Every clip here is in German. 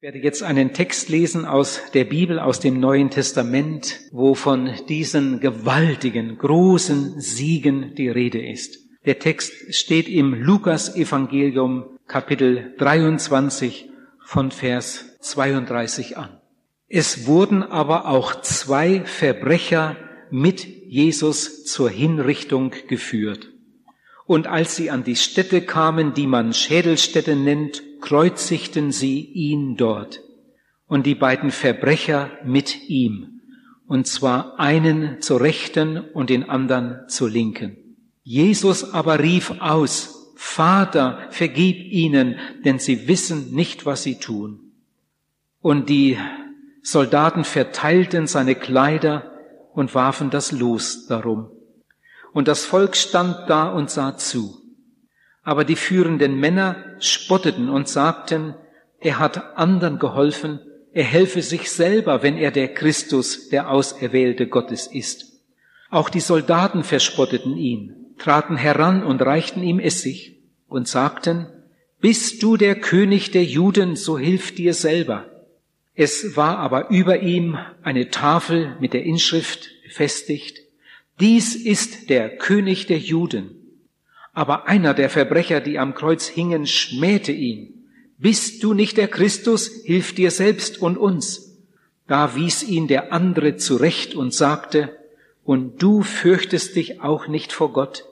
Ich werde jetzt einen Text lesen aus der Bibel, aus dem Neuen Testament, wo von diesen gewaltigen, großen Siegen die Rede ist. Der Text steht im Lukas Evangelium Kapitel 23 von Vers 32 an. Es wurden aber auch zwei Verbrecher mit Jesus zur Hinrichtung geführt. Und als sie an die Stätte kamen, die man Schädelstätte nennt, kreuzigten sie ihn dort und die beiden Verbrecher mit ihm, und zwar einen zur Rechten und den anderen zur Linken. Jesus aber rief aus, Vater, vergib ihnen, denn sie wissen nicht, was sie tun. Und die Soldaten verteilten seine Kleider und warfen das Los darum. Und das Volk stand da und sah zu. Aber die führenden Männer spotteten und sagten, er hat anderen geholfen, er helfe sich selber, wenn er der Christus, der Auserwählte Gottes ist. Auch die Soldaten verspotteten ihn, traten heran und reichten ihm Essig und sagten, bist du der König der Juden, so hilf dir selber. Es war aber über ihm eine Tafel mit der Inschrift befestigt, dies ist der König der Juden. Aber einer der Verbrecher, die am Kreuz hingen, schmähte ihn. Bist du nicht der Christus? Hilf dir selbst und uns. Da wies ihn der andere zurecht und sagte, und du fürchtest dich auch nicht vor Gott,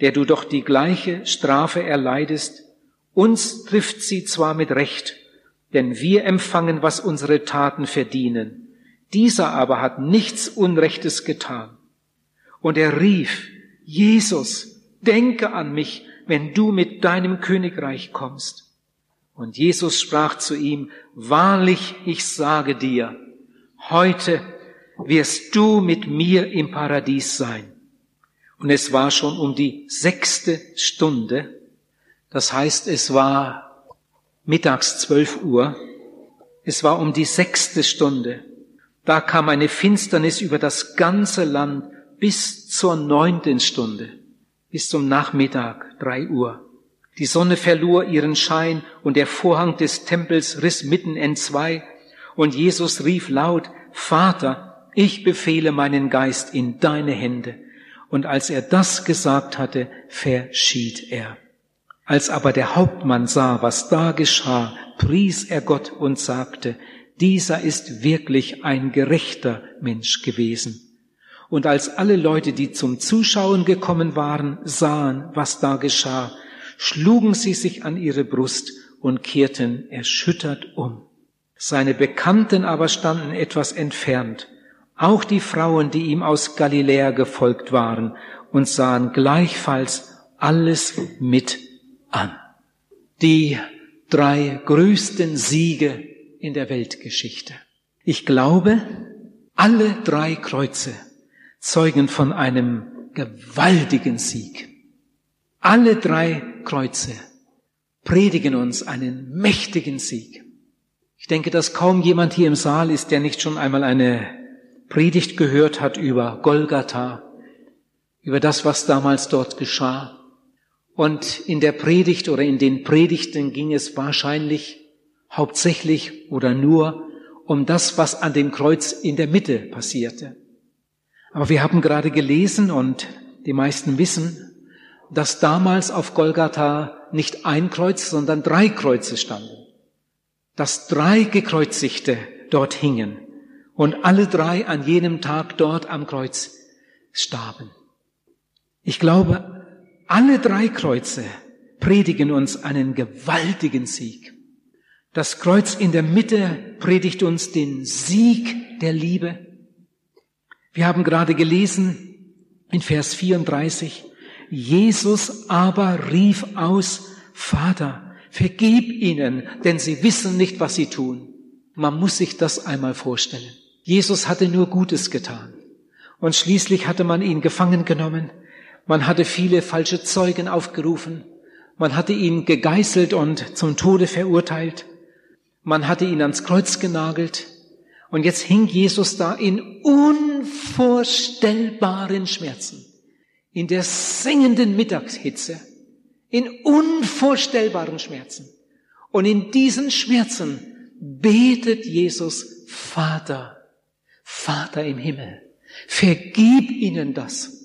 der du doch die gleiche Strafe erleidest. Uns trifft sie zwar mit Recht, denn wir empfangen, was unsere Taten verdienen. Dieser aber hat nichts Unrechtes getan. Und er rief, Jesus, denke an mich, wenn du mit deinem Königreich kommst. Und Jesus sprach zu ihm, wahrlich, ich sage dir, heute wirst du mit mir im Paradies sein. Und es war schon um die sechste Stunde, das heißt, es war mittags zwölf Uhr, es war um die sechste Stunde, da kam eine Finsternis über das ganze Land bis zur neunten Stunde bis zum Nachmittag, drei Uhr. Die Sonne verlor ihren Schein und der Vorhang des Tempels riss mitten entzwei und Jesus rief laut, Vater, ich befehle meinen Geist in deine Hände. Und als er das gesagt hatte, verschied er. Als aber der Hauptmann sah, was da geschah, pries er Gott und sagte, dieser ist wirklich ein gerechter Mensch gewesen. Und als alle Leute, die zum Zuschauen gekommen waren, sahen, was da geschah, schlugen sie sich an ihre Brust und kehrten erschüttert um. Seine Bekannten aber standen etwas entfernt, auch die Frauen, die ihm aus Galiläa gefolgt waren, und sahen gleichfalls alles mit an. Die drei größten Siege in der Weltgeschichte. Ich glaube, alle drei Kreuze zeugen von einem gewaltigen Sieg. Alle drei Kreuze predigen uns einen mächtigen Sieg. Ich denke, dass kaum jemand hier im Saal ist, der nicht schon einmal eine Predigt gehört hat über Golgatha, über das, was damals dort geschah. Und in der Predigt oder in den Predigten ging es wahrscheinlich hauptsächlich oder nur um das, was an dem Kreuz in der Mitte passierte. Aber wir haben gerade gelesen und die meisten wissen, dass damals auf Golgatha nicht ein Kreuz, sondern drei Kreuze standen. Dass drei Gekreuzigte dort hingen und alle drei an jenem Tag dort am Kreuz starben. Ich glaube, alle drei Kreuze predigen uns einen gewaltigen Sieg. Das Kreuz in der Mitte predigt uns den Sieg der Liebe. Wir haben gerade gelesen in Vers 34, Jesus aber rief aus, Vater, vergib ihnen, denn sie wissen nicht, was sie tun. Man muss sich das einmal vorstellen. Jesus hatte nur Gutes getan. Und schließlich hatte man ihn gefangen genommen. Man hatte viele falsche Zeugen aufgerufen. Man hatte ihn gegeißelt und zum Tode verurteilt. Man hatte ihn ans Kreuz genagelt. Und jetzt hing Jesus da in unvorstellbaren Schmerzen, in der sengenden Mittagshitze, in unvorstellbaren Schmerzen. Und in diesen Schmerzen betet Jesus, Vater, Vater im Himmel, vergib ihnen das,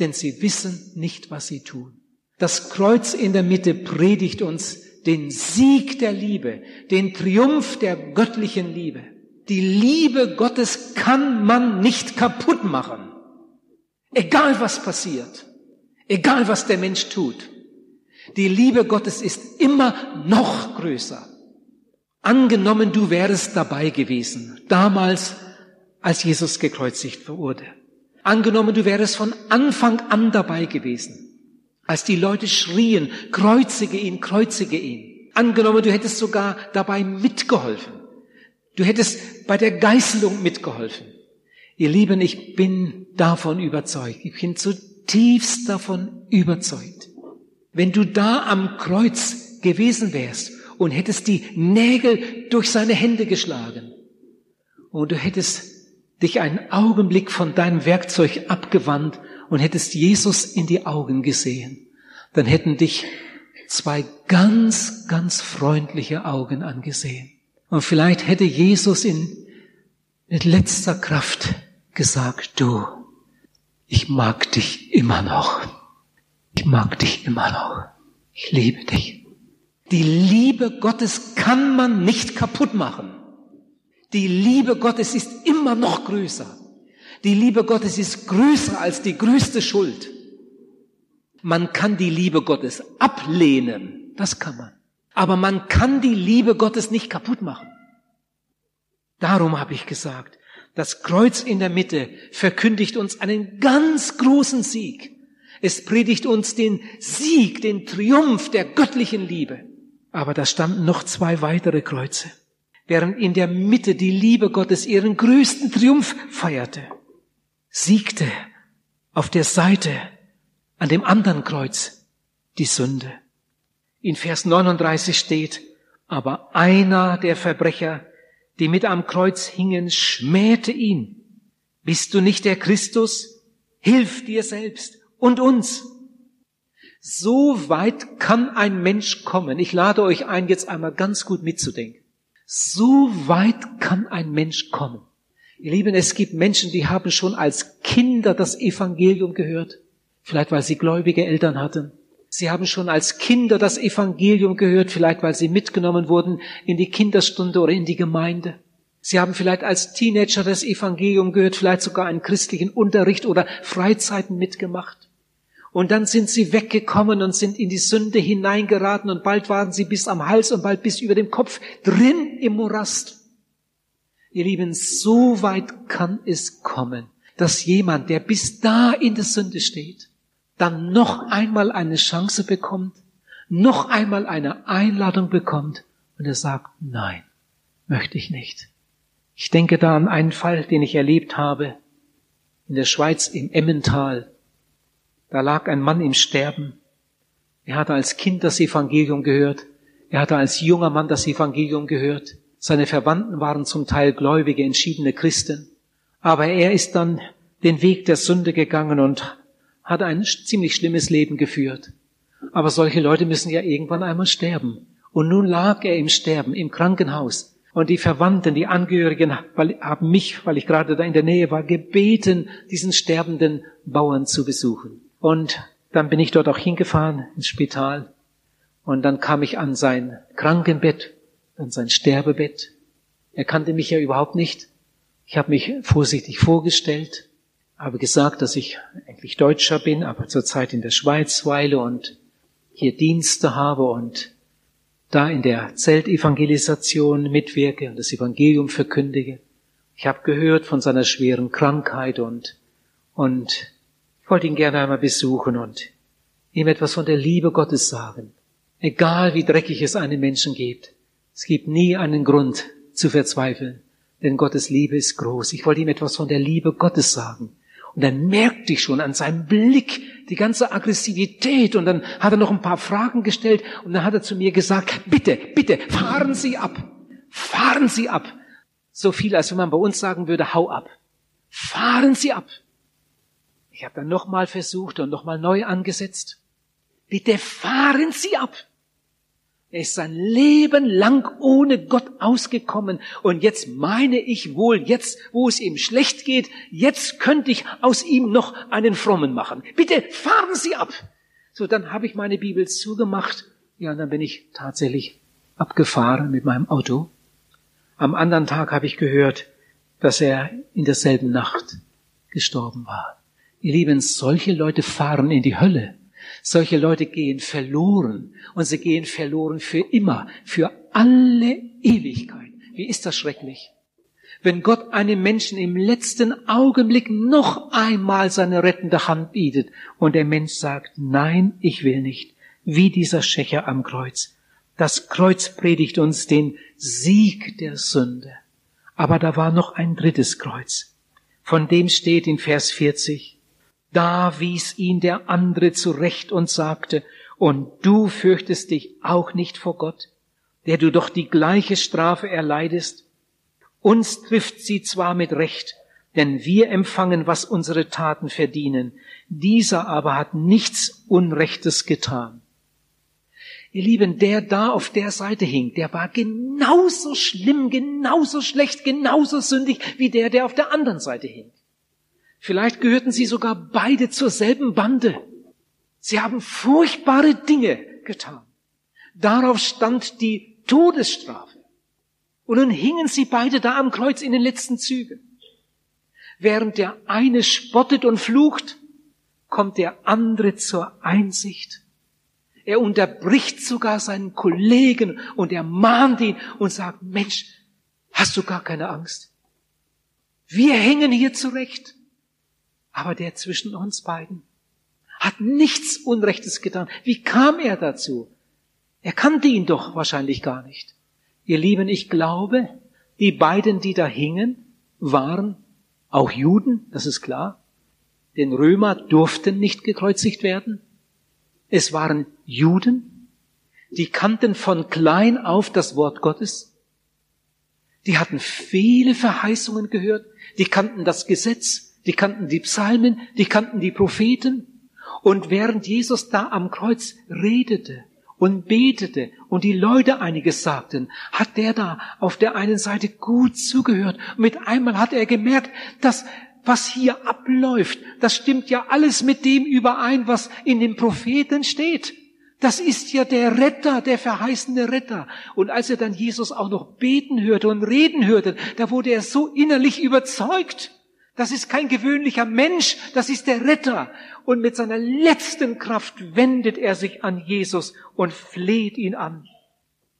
denn sie wissen nicht, was sie tun. Das Kreuz in der Mitte predigt uns den Sieg der Liebe, den Triumph der göttlichen Liebe. Die Liebe Gottes kann man nicht kaputt machen. Egal was passiert, egal was der Mensch tut. Die Liebe Gottes ist immer noch größer. Angenommen, du wärst dabei gewesen, damals, als Jesus gekreuzigt wurde. Angenommen, du wärst von Anfang an dabei gewesen, als die Leute schrien, kreuzige ihn, kreuzige ihn. Angenommen, du hättest sogar dabei mitgeholfen. Du hättest bei der Geißelung mitgeholfen. Ihr Lieben, ich bin davon überzeugt. Ich bin zutiefst davon überzeugt. Wenn du da am Kreuz gewesen wärst und hättest die Nägel durch seine Hände geschlagen und du hättest dich einen Augenblick von deinem Werkzeug abgewandt und hättest Jesus in die Augen gesehen, dann hätten dich zwei ganz, ganz freundliche Augen angesehen. Und vielleicht hätte Jesus in, mit letzter Kraft gesagt, du, ich mag dich immer noch. Ich mag dich immer noch. Ich liebe dich. Die Liebe Gottes kann man nicht kaputt machen. Die Liebe Gottes ist immer noch größer. Die Liebe Gottes ist größer als die größte Schuld. Man kann die Liebe Gottes ablehnen. Das kann man. Aber man kann die Liebe Gottes nicht kaputt machen. Darum habe ich gesagt, das Kreuz in der Mitte verkündigt uns einen ganz großen Sieg. Es predigt uns den Sieg, den Triumph der göttlichen Liebe. Aber da standen noch zwei weitere Kreuze, während in der Mitte die Liebe Gottes ihren größten Triumph feierte, siegte auf der Seite an dem anderen Kreuz die Sünde. In Vers 39 steht, aber einer der Verbrecher die mit am Kreuz hingen, schmähte ihn. Bist du nicht der Christus? Hilf dir selbst und uns. So weit kann ein Mensch kommen. Ich lade euch ein, jetzt einmal ganz gut mitzudenken. So weit kann ein Mensch kommen. Ihr Lieben, es gibt Menschen, die haben schon als Kinder das Evangelium gehört. Vielleicht weil sie gläubige Eltern hatten. Sie haben schon als Kinder das Evangelium gehört, vielleicht weil sie mitgenommen wurden in die Kinderstunde oder in die Gemeinde. Sie haben vielleicht als Teenager das Evangelium gehört, vielleicht sogar einen christlichen Unterricht oder Freizeiten mitgemacht. Und dann sind sie weggekommen und sind in die Sünde hineingeraten und bald waren sie bis am Hals und bald bis über dem Kopf drin im Morast. Ihr Lieben, so weit kann es kommen, dass jemand, der bis da in der Sünde steht, dann noch einmal eine Chance bekommt, noch einmal eine Einladung bekommt und er sagt, nein, möchte ich nicht. Ich denke da an einen Fall, den ich erlebt habe in der Schweiz im Emmental. Da lag ein Mann im Sterben. Er hatte als Kind das Evangelium gehört. Er hatte als junger Mann das Evangelium gehört. Seine Verwandten waren zum Teil gläubige, entschiedene Christen. Aber er ist dann den Weg der Sünde gegangen und hat ein ziemlich schlimmes Leben geführt. Aber solche Leute müssen ja irgendwann einmal sterben. Und nun lag er im Sterben, im Krankenhaus. Und die Verwandten, die Angehörigen haben mich, weil ich gerade da in der Nähe war, gebeten, diesen sterbenden Bauern zu besuchen. Und dann bin ich dort auch hingefahren ins Spital. Und dann kam ich an sein Krankenbett, an sein Sterbebett. Er kannte mich ja überhaupt nicht. Ich habe mich vorsichtig vorgestellt habe gesagt, dass ich eigentlich Deutscher bin, aber zurzeit in der Schweiz weile und hier Dienste habe und da in der Zeltevangelisation mitwirke und das Evangelium verkündige. Ich habe gehört von seiner schweren Krankheit und, und ich wollte ihn gerne einmal besuchen und ihm etwas von der Liebe Gottes sagen. Egal wie dreckig es einen Menschen gibt, es gibt nie einen Grund zu verzweifeln, denn Gottes Liebe ist groß. Ich wollte ihm etwas von der Liebe Gottes sagen. Und dann merkte ich schon an seinem Blick die ganze Aggressivität. Und dann hat er noch ein paar Fragen gestellt. Und dann hat er zu mir gesagt, bitte, bitte, fahren Sie ab. Fahren Sie ab. So viel, als wenn man bei uns sagen würde, hau ab. Fahren Sie ab. Ich habe dann nochmal versucht und nochmal neu angesetzt. Bitte fahren Sie ab. Er ist sein Leben lang ohne Gott ausgekommen. Und jetzt meine ich wohl, jetzt, wo es ihm schlecht geht, jetzt könnte ich aus ihm noch einen Frommen machen. Bitte fahren Sie ab. So, dann habe ich meine Bibel zugemacht. Ja, und dann bin ich tatsächlich abgefahren mit meinem Auto. Am anderen Tag habe ich gehört, dass er in derselben Nacht gestorben war. Ihr Lieben, solche Leute fahren in die Hölle. Solche Leute gehen verloren und sie gehen verloren für immer, für alle Ewigkeit. Wie ist das schrecklich? Wenn Gott einem Menschen im letzten Augenblick noch einmal seine rettende Hand bietet und der Mensch sagt, nein, ich will nicht, wie dieser Schächer am Kreuz. Das Kreuz predigt uns den Sieg der Sünde. Aber da war noch ein drittes Kreuz. Von dem steht in Vers 40, da wies ihn der andere zurecht und sagte, und du fürchtest dich auch nicht vor Gott, der du doch die gleiche Strafe erleidest? Uns trifft sie zwar mit Recht, denn wir empfangen, was unsere Taten verdienen. Dieser aber hat nichts Unrechtes getan. Ihr Lieben, der da auf der Seite hing, der war genauso schlimm, genauso schlecht, genauso sündig wie der, der auf der anderen Seite hing. Vielleicht gehörten sie sogar beide zur selben Bande. Sie haben furchtbare Dinge getan. Darauf stand die Todesstrafe. Und nun hingen sie beide da am Kreuz in den letzten Zügen. Während der eine spottet und flucht, kommt der andere zur Einsicht. Er unterbricht sogar seinen Kollegen und er mahnt ihn und sagt, Mensch, hast du gar keine Angst? Wir hängen hier zurecht. Aber der zwischen uns beiden hat nichts Unrechtes getan. Wie kam er dazu? Er kannte ihn doch wahrscheinlich gar nicht. Ihr Lieben, ich glaube, die beiden, die da hingen, waren auch Juden, das ist klar. Denn Römer durften nicht gekreuzigt werden. Es waren Juden, die kannten von klein auf das Wort Gottes. Die hatten viele Verheißungen gehört. Die kannten das Gesetz die kannten die Psalmen, die kannten die Propheten. Und während Jesus da am Kreuz redete und betete und die Leute einiges sagten, hat der da auf der einen Seite gut zugehört. Mit einmal hat er gemerkt, dass was hier abläuft, das stimmt ja alles mit dem überein, was in den Propheten steht. Das ist ja der Retter, der verheißene Retter. Und als er dann Jesus auch noch beten hörte und reden hörte, da wurde er so innerlich überzeugt. Das ist kein gewöhnlicher Mensch, das ist der Retter. Und mit seiner letzten Kraft wendet er sich an Jesus und fleht ihn an.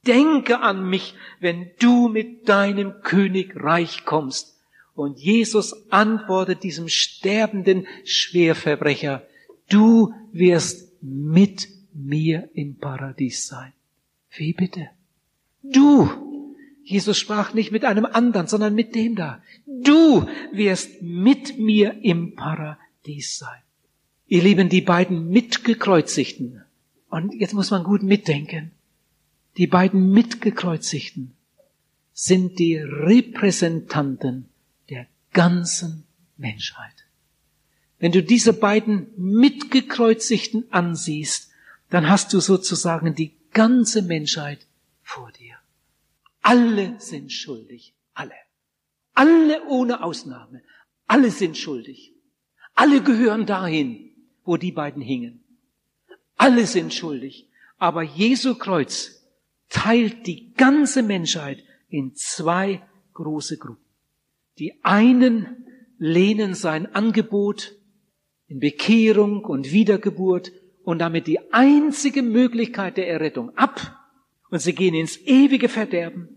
Denke an mich, wenn du mit deinem Königreich kommst. Und Jesus antwortet diesem sterbenden Schwerverbrecher, du wirst mit mir im Paradies sein. Wie bitte? Du Jesus sprach nicht mit einem anderen, sondern mit dem da. Du wirst mit mir im Paradies sein. Ihr Lieben, die beiden Mitgekreuzigten, und jetzt muss man gut mitdenken, die beiden Mitgekreuzigten sind die Repräsentanten der ganzen Menschheit. Wenn du diese beiden Mitgekreuzigten ansiehst, dann hast du sozusagen die ganze Menschheit vor dir. Alle sind schuldig. Alle. Alle ohne Ausnahme. Alle sind schuldig. Alle gehören dahin, wo die beiden hingen. Alle sind schuldig. Aber Jesu Kreuz teilt die ganze Menschheit in zwei große Gruppen. Die einen lehnen sein Angebot in Bekehrung und Wiedergeburt und damit die einzige Möglichkeit der Errettung ab und sie gehen ins ewige Verderben.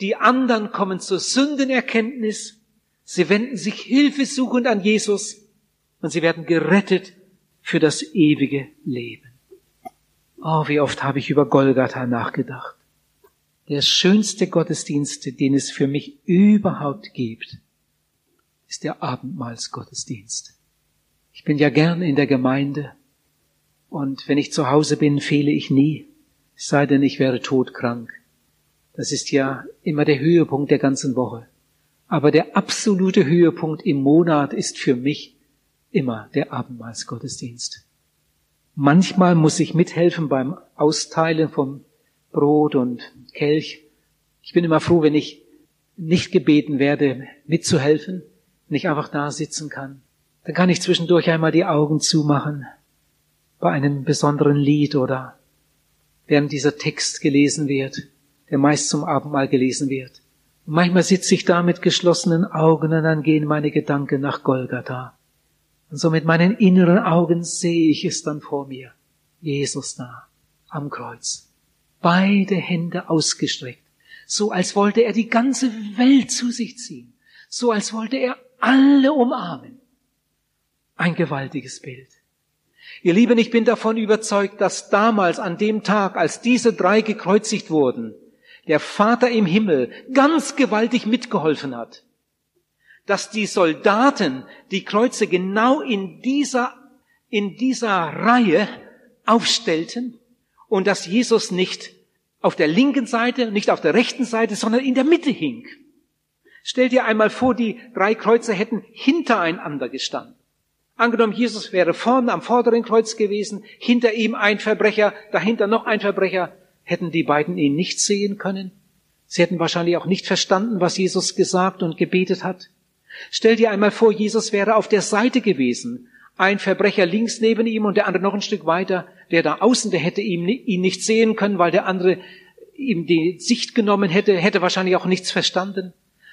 Die anderen kommen zur Sündenerkenntnis. Sie wenden sich hilfesuchend an Jesus und sie werden gerettet für das ewige Leben. Oh, wie oft habe ich über Golgatha nachgedacht. Der schönste Gottesdienst, den es für mich überhaupt gibt, ist der Abendmahlsgottesdienst. Ich bin ja gern in der Gemeinde und wenn ich zu Hause bin, fehle ich nie, es sei denn, ich wäre todkrank. Das ist ja immer der Höhepunkt der ganzen Woche. Aber der absolute Höhepunkt im Monat ist für mich immer der Abendmahlsgottesdienst. Manchmal muss ich mithelfen beim Austeilen vom Brot und Kelch. Ich bin immer froh, wenn ich nicht gebeten werde, mitzuhelfen, nicht einfach da sitzen kann. Dann kann ich zwischendurch einmal die Augen zumachen bei einem besonderen Lied oder während dieser Text gelesen wird, der meist zum Abendmahl gelesen wird. Und manchmal sitze ich da mit geschlossenen Augen und dann gehen meine Gedanken nach Golgatha. Und so mit meinen inneren Augen sehe ich es dann vor mir. Jesus da, am Kreuz. Beide Hände ausgestreckt. So als wollte er die ganze Welt zu sich ziehen. So als wollte er alle umarmen. Ein gewaltiges Bild. Ihr Lieben, ich bin davon überzeugt, dass damals an dem Tag, als diese drei gekreuzigt wurden, der Vater im Himmel ganz gewaltig mitgeholfen hat, dass die Soldaten die Kreuze genau in dieser, in dieser Reihe aufstellten und dass Jesus nicht auf der linken Seite, nicht auf der rechten Seite, sondern in der Mitte hing. Stell dir einmal vor, die drei Kreuze hätten hintereinander gestanden. Angenommen, Jesus wäre vorne am vorderen Kreuz gewesen, hinter ihm ein Verbrecher, dahinter noch ein Verbrecher, hätten die beiden ihn nicht sehen können. Sie hätten wahrscheinlich auch nicht verstanden, was Jesus gesagt und gebetet hat. Stell dir einmal vor, Jesus wäre auf der Seite gewesen, ein Verbrecher links neben ihm und der andere noch ein Stück weiter, der da außen, der hätte ihn, nicht sehen können, weil der andere ihm die Sicht genommen hätte, hätte wahrscheinlich auch nichts verstanden.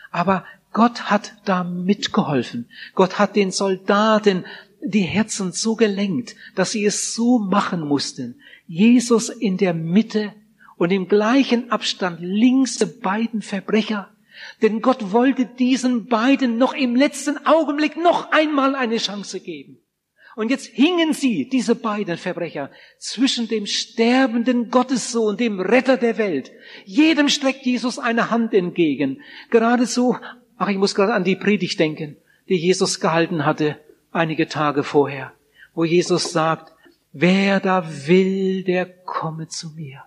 Aber Gott hat da mitgeholfen. Gott hat den Soldaten die Herzen so gelenkt, dass sie es so machen mussten. Jesus in der Mitte und im gleichen Abstand links der beiden Verbrecher. Denn Gott wollte diesen beiden noch im letzten Augenblick noch einmal eine Chance geben. Und jetzt hingen sie, diese beiden Verbrecher, zwischen dem sterbenden Gottessohn, dem Retter der Welt. Jedem streckt Jesus eine Hand entgegen. Gerade so, ach, ich muss gerade an die Predigt denken, die Jesus gehalten hatte, einige Tage vorher, wo Jesus sagt, wer da will, der komme zu mir.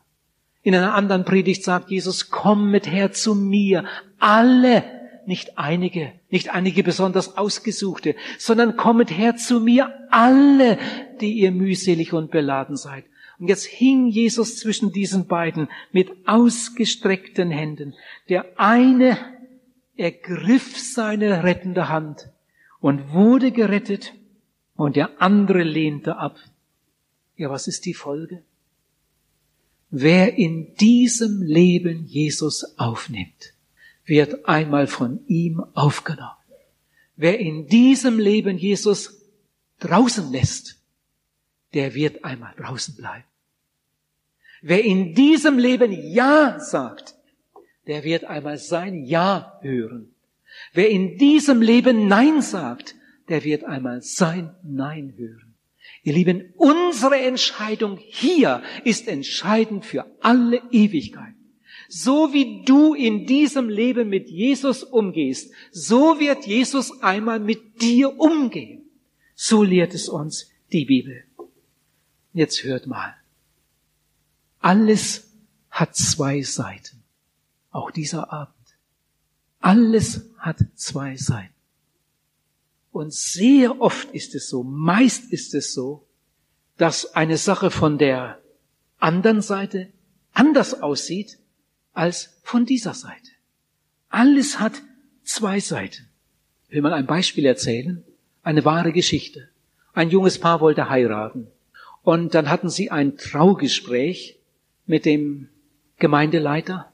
In einer anderen Predigt sagt Jesus, komm mit her zu mir, alle, nicht einige, nicht einige besonders ausgesuchte, sondern kommet her zu mir alle, die ihr mühselig und beladen seid. Und jetzt hing Jesus zwischen diesen beiden mit ausgestreckten Händen. Der eine ergriff seine rettende Hand und wurde gerettet und der andere lehnte ab. Ja, was ist die Folge? Wer in diesem Leben Jesus aufnimmt, wird einmal von ihm aufgenommen. Wer in diesem Leben Jesus draußen lässt, der wird einmal draußen bleiben. Wer in diesem Leben Ja sagt, der wird einmal sein Ja hören. Wer in diesem Leben Nein sagt, der wird einmal sein Nein hören. Ihr Lieben, unsere Entscheidung hier ist entscheidend für alle Ewigkeit. So wie du in diesem Leben mit Jesus umgehst, so wird Jesus einmal mit dir umgehen. So lehrt es uns die Bibel. Jetzt hört mal. Alles hat zwei Seiten. Auch dieser Abend. Alles hat zwei Seiten. Und sehr oft ist es so, meist ist es so, dass eine Sache von der anderen Seite anders aussieht als von dieser Seite. Alles hat zwei Seiten. Will mal ein Beispiel erzählen. Eine wahre Geschichte. Ein junges Paar wollte heiraten. Und dann hatten sie ein Traugespräch mit dem Gemeindeleiter.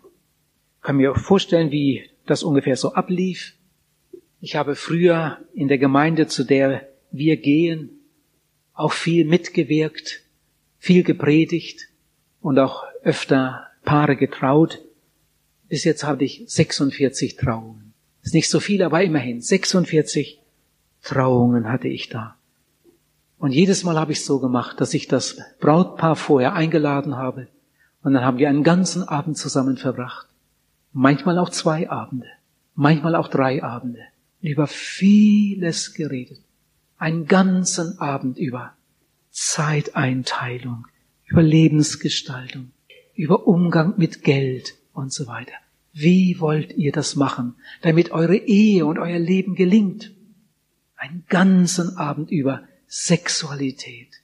Ich kann mir vorstellen, wie das ungefähr so ablief. Ich habe früher in der Gemeinde, zu der wir gehen, auch viel mitgewirkt, viel gepredigt und auch öfter Paare getraut. Bis jetzt habe ich 46 Trauungen. Ist nicht so viel, aber immerhin 46 Trauungen hatte ich da. Und jedes Mal habe ich so gemacht, dass ich das Brautpaar vorher eingeladen habe. Und dann haben wir einen ganzen Abend zusammen verbracht. Manchmal auch zwei Abende. Manchmal auch drei Abende. Über vieles geredet. Einen ganzen Abend über Zeiteinteilung, über Lebensgestaltung, über Umgang mit Geld, und so weiter. Wie wollt ihr das machen, damit eure Ehe und euer Leben gelingt? Einen ganzen Abend über Sexualität.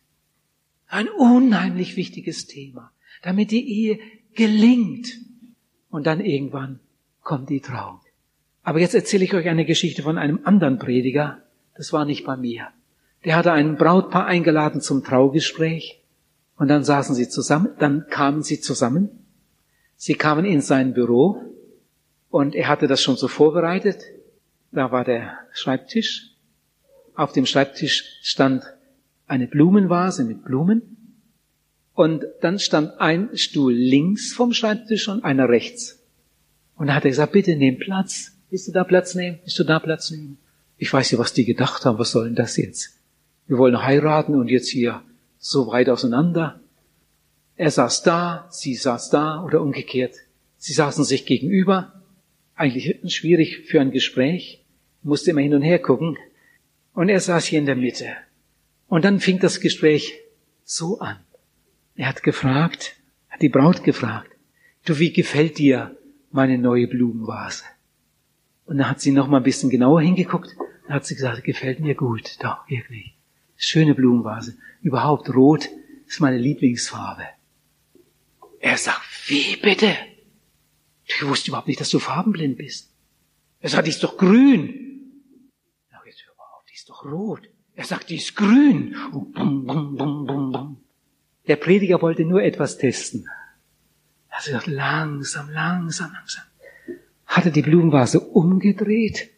Ein unheimlich wichtiges Thema, damit die Ehe gelingt. Und dann irgendwann kommt die Trauung. Aber jetzt erzähle ich euch eine Geschichte von einem anderen Prediger. Das war nicht bei mir. Der hatte ein Brautpaar eingeladen zum Traugespräch. Und dann saßen sie zusammen, dann kamen sie zusammen. Sie kamen in sein Büro und er hatte das schon so vorbereitet. Da war der Schreibtisch. Auf dem Schreibtisch stand eine Blumenvase mit Blumen. Und dann stand ein Stuhl links vom Schreibtisch und einer rechts. Und da hat er gesagt, bitte nehm Platz. Willst du da Platz nehmen? Willst du da Platz nehmen? Ich weiß nicht, was die gedacht haben. Was soll denn das jetzt? Wir wollen heiraten und jetzt hier so weit auseinander. Er saß da, sie saß da oder umgekehrt. Sie saßen sich gegenüber. Eigentlich schwierig für ein Gespräch. Musste immer hin und her gucken. Und er saß hier in der Mitte. Und dann fing das Gespräch so an. Er hat gefragt, hat die Braut gefragt, du, wie gefällt dir meine neue Blumenvase? Und dann hat sie noch mal ein bisschen genauer hingeguckt. Dann hat sie gesagt, gefällt mir gut, doch, wirklich. Schöne Blumenvase. Überhaupt rot ist meine Lieblingsfarbe. Er sagt, wie bitte? Ich wusste überhaupt nicht, dass du farbenblind bist. Er sagt, die ist doch grün. Ja, jetzt überhaupt, die ist doch rot. Er sagt, die ist grün. bum, bum, bum, bum, bum. Der Prediger wollte nur etwas testen. Er hat langsam, langsam, langsam. Hatte die Blumenvase umgedreht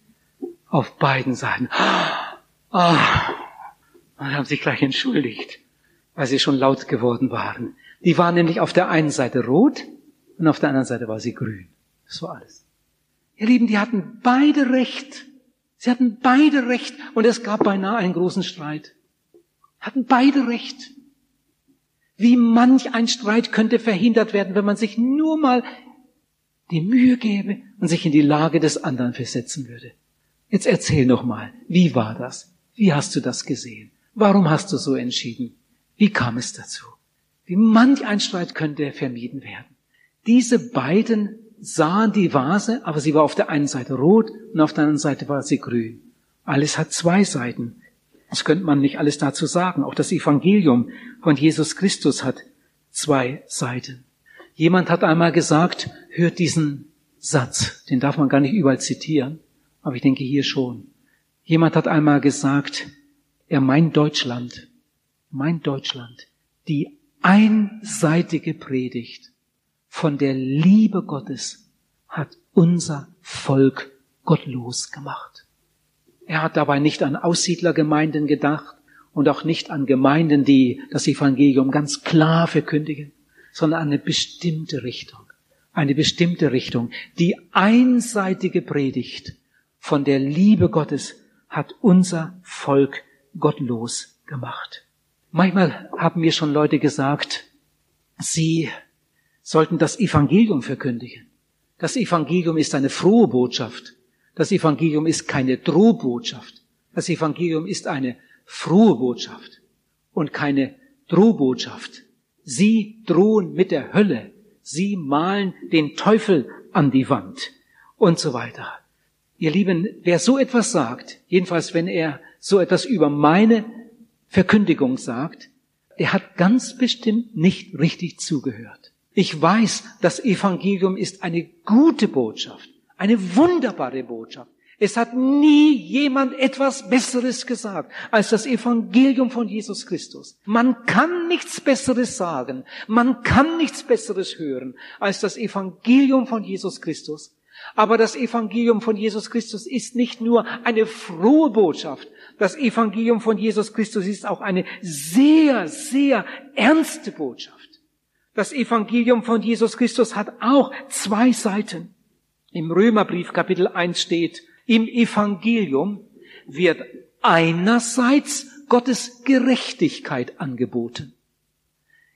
auf beiden Seiten. Ah, und haben sich gleich entschuldigt, weil sie schon laut geworden waren. Die war nämlich auf der einen Seite rot und auf der anderen Seite war sie grün. Das war alles. Ihr Lieben, die hatten beide recht. Sie hatten beide recht und es gab beinahe einen großen Streit. Hatten beide recht. Wie manch ein Streit könnte verhindert werden, wenn man sich nur mal die Mühe gäbe und sich in die Lage des anderen versetzen würde. Jetzt erzähl noch mal, wie war das? Wie hast du das gesehen? Warum hast du so entschieden? Wie kam es dazu? Wie manch ein Streit könnte vermieden werden. Diese beiden sahen die Vase, aber sie war auf der einen Seite rot und auf der anderen Seite war sie grün. Alles hat zwei Seiten. Das könnte man nicht alles dazu sagen. Auch das Evangelium von Jesus Christus hat zwei Seiten. Jemand hat einmal gesagt, hört diesen Satz, den darf man gar nicht überall zitieren, aber ich denke hier schon. Jemand hat einmal gesagt, er meint Deutschland, meint Deutschland, die einseitige Predigt von der Liebe Gottes hat unser Volk gottlos gemacht. Er hat dabei nicht an Aussiedlergemeinden gedacht und auch nicht an Gemeinden, die das Evangelium ganz klar verkündigen, sondern eine bestimmte Richtung. Eine bestimmte Richtung. Die einseitige Predigt von der Liebe Gottes hat unser Volk gottlos gemacht. Manchmal haben mir schon Leute gesagt, sie sollten das Evangelium verkündigen. Das Evangelium ist eine frohe Botschaft. Das Evangelium ist keine Drohbotschaft. Das Evangelium ist eine frohe Botschaft und keine Drohbotschaft. Sie drohen mit der Hölle. Sie malen den Teufel an die Wand und so weiter. Ihr Lieben, wer so etwas sagt, jedenfalls wenn er so etwas über meine Verkündigung sagt, der hat ganz bestimmt nicht richtig zugehört. Ich weiß, das Evangelium ist eine gute Botschaft, eine wunderbare Botschaft. Es hat nie jemand etwas Besseres gesagt als das Evangelium von Jesus Christus. Man kann nichts Besseres sagen, man kann nichts Besseres hören als das Evangelium von Jesus Christus. Aber das Evangelium von Jesus Christus ist nicht nur eine frohe Botschaft. Das Evangelium von Jesus Christus ist auch eine sehr, sehr ernste Botschaft. Das Evangelium von Jesus Christus hat auch zwei Seiten. Im Römerbrief Kapitel 1 steht, im Evangelium wird einerseits Gottes Gerechtigkeit angeboten.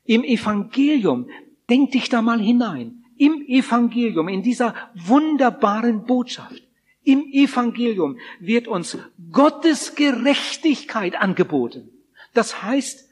Im Evangelium, denk dich da mal hinein, im Evangelium, in dieser wunderbaren Botschaft, im Evangelium wird uns Gottes Gerechtigkeit angeboten. Das heißt,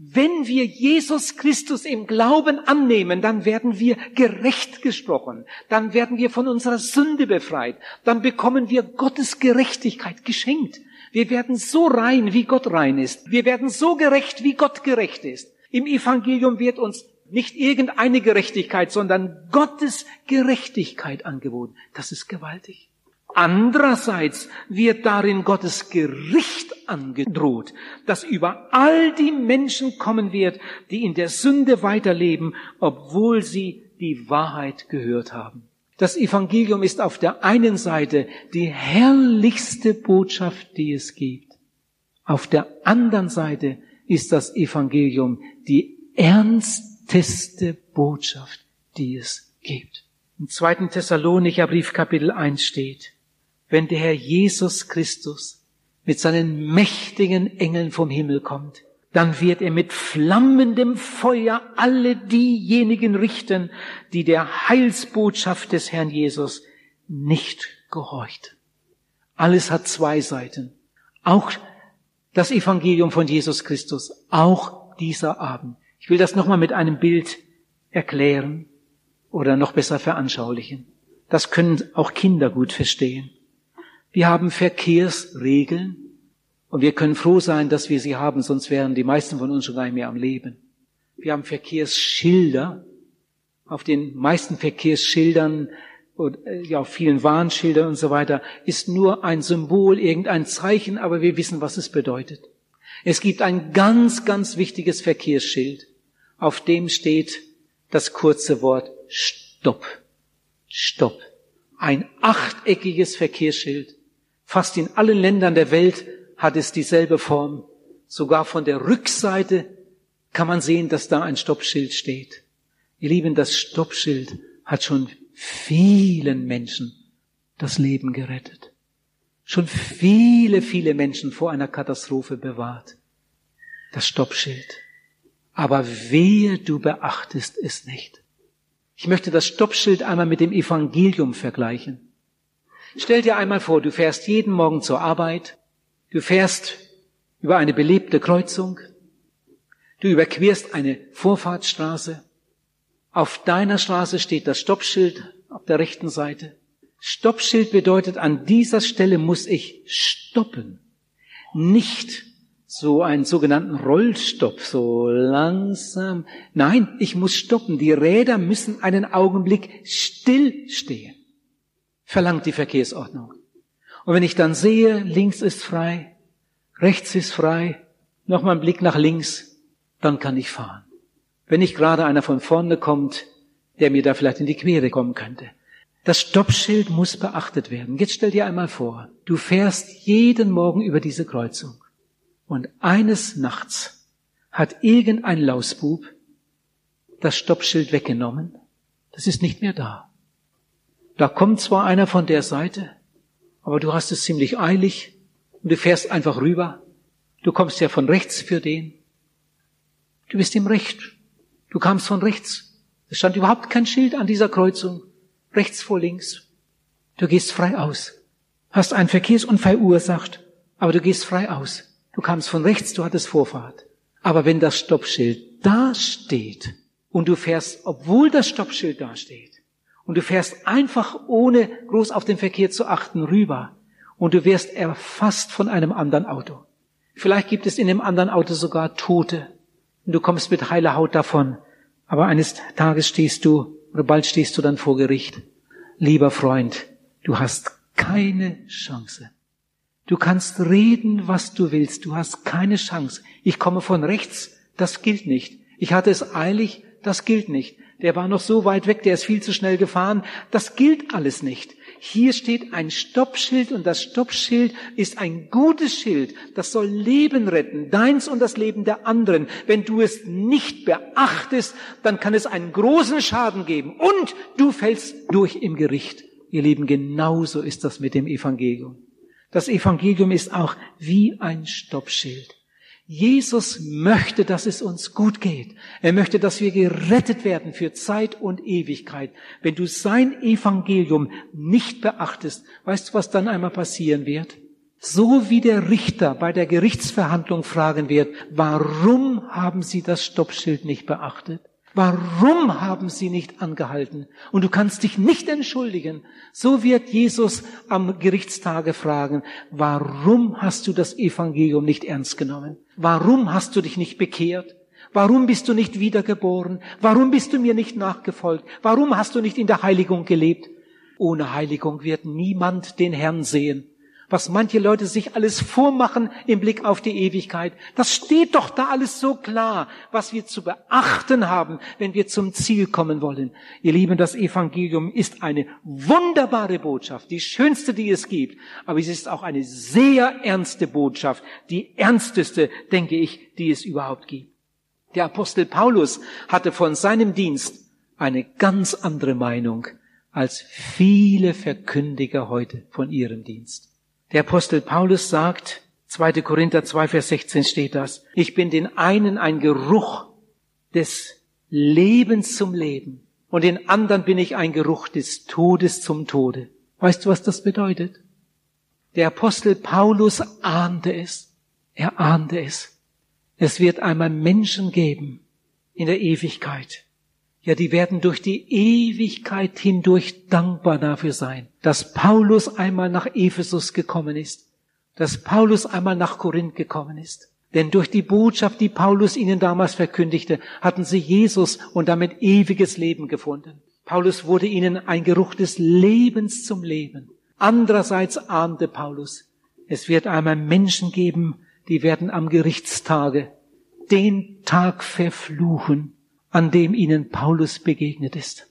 wenn wir Jesus Christus im Glauben annehmen, dann werden wir gerecht gesprochen, dann werden wir von unserer Sünde befreit, dann bekommen wir Gottes Gerechtigkeit geschenkt. Wir werden so rein, wie Gott rein ist. Wir werden so gerecht, wie Gott gerecht ist. Im Evangelium wird uns Nicht irgendeine Gerechtigkeit, sondern Gottes Gerechtigkeit angeboten. Das ist gewaltig. Andererseits wird darin Gottes Gericht angedroht, das über all die Menschen kommen wird, die in der Sünde weiterleben, obwohl sie die Wahrheit gehört haben. Das Evangelium ist auf der einen Seite die herrlichste Botschaft, die es gibt. Auf der anderen Seite ist das Evangelium die ernsteste Botschaft, die es gibt. Im zweiten Thessalonicher Brief Kapitel 1 steht, wenn der Herr Jesus Christus mit seinen mächtigen Engeln vom Himmel kommt, dann wird er mit flammendem Feuer alle diejenigen richten, die der Heilsbotschaft des Herrn Jesus nicht gehorcht. Alles hat zwei Seiten. Auch das Evangelium von Jesus Christus, auch dieser Abend. Ich will das nochmal mit einem Bild erklären oder noch besser veranschaulichen. Das können auch Kinder gut verstehen. Wir haben Verkehrsregeln und wir können froh sein, dass wir sie haben, sonst wären die meisten von uns schon gar nicht mehr am Leben. Wir haben Verkehrsschilder. Auf den meisten Verkehrsschildern und äh, ja, auf vielen Warnschildern und so weiter ist nur ein Symbol, irgendein Zeichen, aber wir wissen, was es bedeutet. Es gibt ein ganz, ganz wichtiges Verkehrsschild. Auf dem steht das kurze Wort Stopp. Stopp. Ein achteckiges Verkehrsschild. Fast in allen Ländern der Welt hat es dieselbe Form. Sogar von der Rückseite kann man sehen, dass da ein Stoppschild steht. Ihr Lieben, das Stoppschild hat schon vielen Menschen das Leben gerettet. Schon viele, viele Menschen vor einer Katastrophe bewahrt. Das Stoppschild. Aber wehe, du beachtest es nicht. Ich möchte das Stoppschild einmal mit dem Evangelium vergleichen. Stell dir einmal vor, du fährst jeden Morgen zur Arbeit Du fährst über eine belebte Kreuzung. Du überquerst eine Vorfahrtsstraße. Auf deiner Straße steht das Stoppschild auf der rechten Seite. Stoppschild bedeutet, an dieser Stelle muss ich stoppen. Nicht so einen sogenannten Rollstopp, so langsam. Nein, ich muss stoppen. Die Räder müssen einen Augenblick stillstehen. Verlangt die Verkehrsordnung. Und wenn ich dann sehe, links ist frei, rechts ist frei, nochmal ein Blick nach links, dann kann ich fahren. Wenn nicht gerade einer von vorne kommt, der mir da vielleicht in die Quere kommen könnte. Das Stoppschild muss beachtet werden. Jetzt stell dir einmal vor, du fährst jeden Morgen über diese Kreuzung und eines Nachts hat irgendein Lausbub das Stoppschild weggenommen. Das ist nicht mehr da. Da kommt zwar einer von der Seite, aber du hast es ziemlich eilig und du fährst einfach rüber. Du kommst ja von rechts für den. Du bist im Recht. Du kamst von rechts. Es stand überhaupt kein Schild an dieser Kreuzung. Rechts vor links. Du gehst frei aus. Hast einen Verkehrsunfall ursacht, aber du gehst frei aus. Du kamst von rechts, du hattest Vorfahrt. Aber wenn das Stoppschild da steht und du fährst, obwohl das Stoppschild da steht, und du fährst einfach ohne groß auf den Verkehr zu achten rüber und du wirst erfasst von einem anderen Auto. Vielleicht gibt es in dem anderen Auto sogar Tote und du kommst mit heiler Haut davon. Aber eines Tages stehst du oder bald stehst du dann vor Gericht. Lieber Freund, du hast keine Chance. Du kannst reden, was du willst. Du hast keine Chance. Ich komme von rechts. Das gilt nicht. Ich hatte es eilig. Das gilt nicht der war noch so weit weg, der ist viel zu schnell gefahren. Das gilt alles nicht. Hier steht ein Stoppschild und das Stoppschild ist ein gutes Schild. Das soll Leben retten, deins und das Leben der anderen. Wenn du es nicht beachtest, dann kann es einen großen Schaden geben und du fällst durch im Gericht. Ihr Lieben, genauso ist das mit dem Evangelium. Das Evangelium ist auch wie ein Stoppschild. Jesus möchte, dass es uns gut geht. Er möchte, dass wir gerettet werden für Zeit und Ewigkeit. Wenn du sein Evangelium nicht beachtest, weißt du, was dann einmal passieren wird? So wie der Richter bei der Gerichtsverhandlung fragen wird, warum haben Sie das Stoppschild nicht beachtet? Warum haben sie nicht angehalten? Und du kannst dich nicht entschuldigen. So wird Jesus am Gerichtstage fragen, warum hast du das Evangelium nicht ernst genommen? Warum hast du dich nicht bekehrt? Warum bist du nicht wiedergeboren? Warum bist du mir nicht nachgefolgt? Warum hast du nicht in der Heiligung gelebt? Ohne Heiligung wird niemand den Herrn sehen was manche Leute sich alles vormachen im Blick auf die Ewigkeit. Das steht doch da alles so klar, was wir zu beachten haben, wenn wir zum Ziel kommen wollen. Ihr Lieben, das Evangelium ist eine wunderbare Botschaft, die schönste, die es gibt, aber es ist auch eine sehr ernste Botschaft, die ernsteste, denke ich, die es überhaupt gibt. Der Apostel Paulus hatte von seinem Dienst eine ganz andere Meinung als viele Verkündiger heute von ihrem Dienst. Der Apostel Paulus sagt, 2. Korinther 2, Vers 16 steht das, ich bin den einen ein Geruch des Lebens zum Leben und den anderen bin ich ein Geruch des Todes zum Tode. Weißt du, was das bedeutet? Der Apostel Paulus ahnte es. Er ahnte es. Es wird einmal Menschen geben in der Ewigkeit, ja, die werden durch die Ewigkeit hindurch dankbar dafür sein, dass Paulus einmal nach Ephesus gekommen ist, dass Paulus einmal nach Korinth gekommen ist. Denn durch die Botschaft, die Paulus ihnen damals verkündigte, hatten sie Jesus und damit ewiges Leben gefunden. Paulus wurde ihnen ein Geruch des Lebens zum Leben. Andererseits ahnte Paulus, es wird einmal Menschen geben, die werden am Gerichtstage den Tag verfluchen, an dem ihnen Paulus begegnet ist,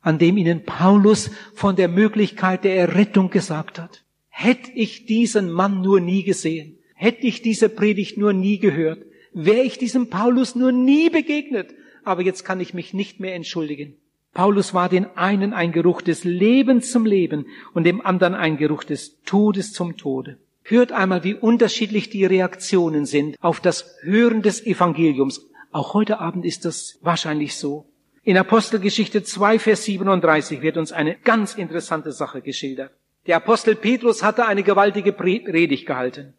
an dem ihnen Paulus von der Möglichkeit der Errettung gesagt hat. Hätte ich diesen Mann nur nie gesehen, hätte ich diese Predigt nur nie gehört, wäre ich diesem Paulus nur nie begegnet, aber jetzt kann ich mich nicht mehr entschuldigen. Paulus war den einen ein Geruch des Lebens zum Leben und dem anderen ein Geruch des Todes zum Tode. Hört einmal, wie unterschiedlich die Reaktionen sind auf das Hören des Evangeliums. Auch heute Abend ist das wahrscheinlich so. In Apostelgeschichte 2, Vers 37 wird uns eine ganz interessante Sache geschildert. Der Apostel Petrus hatte eine gewaltige Predigt gehalten.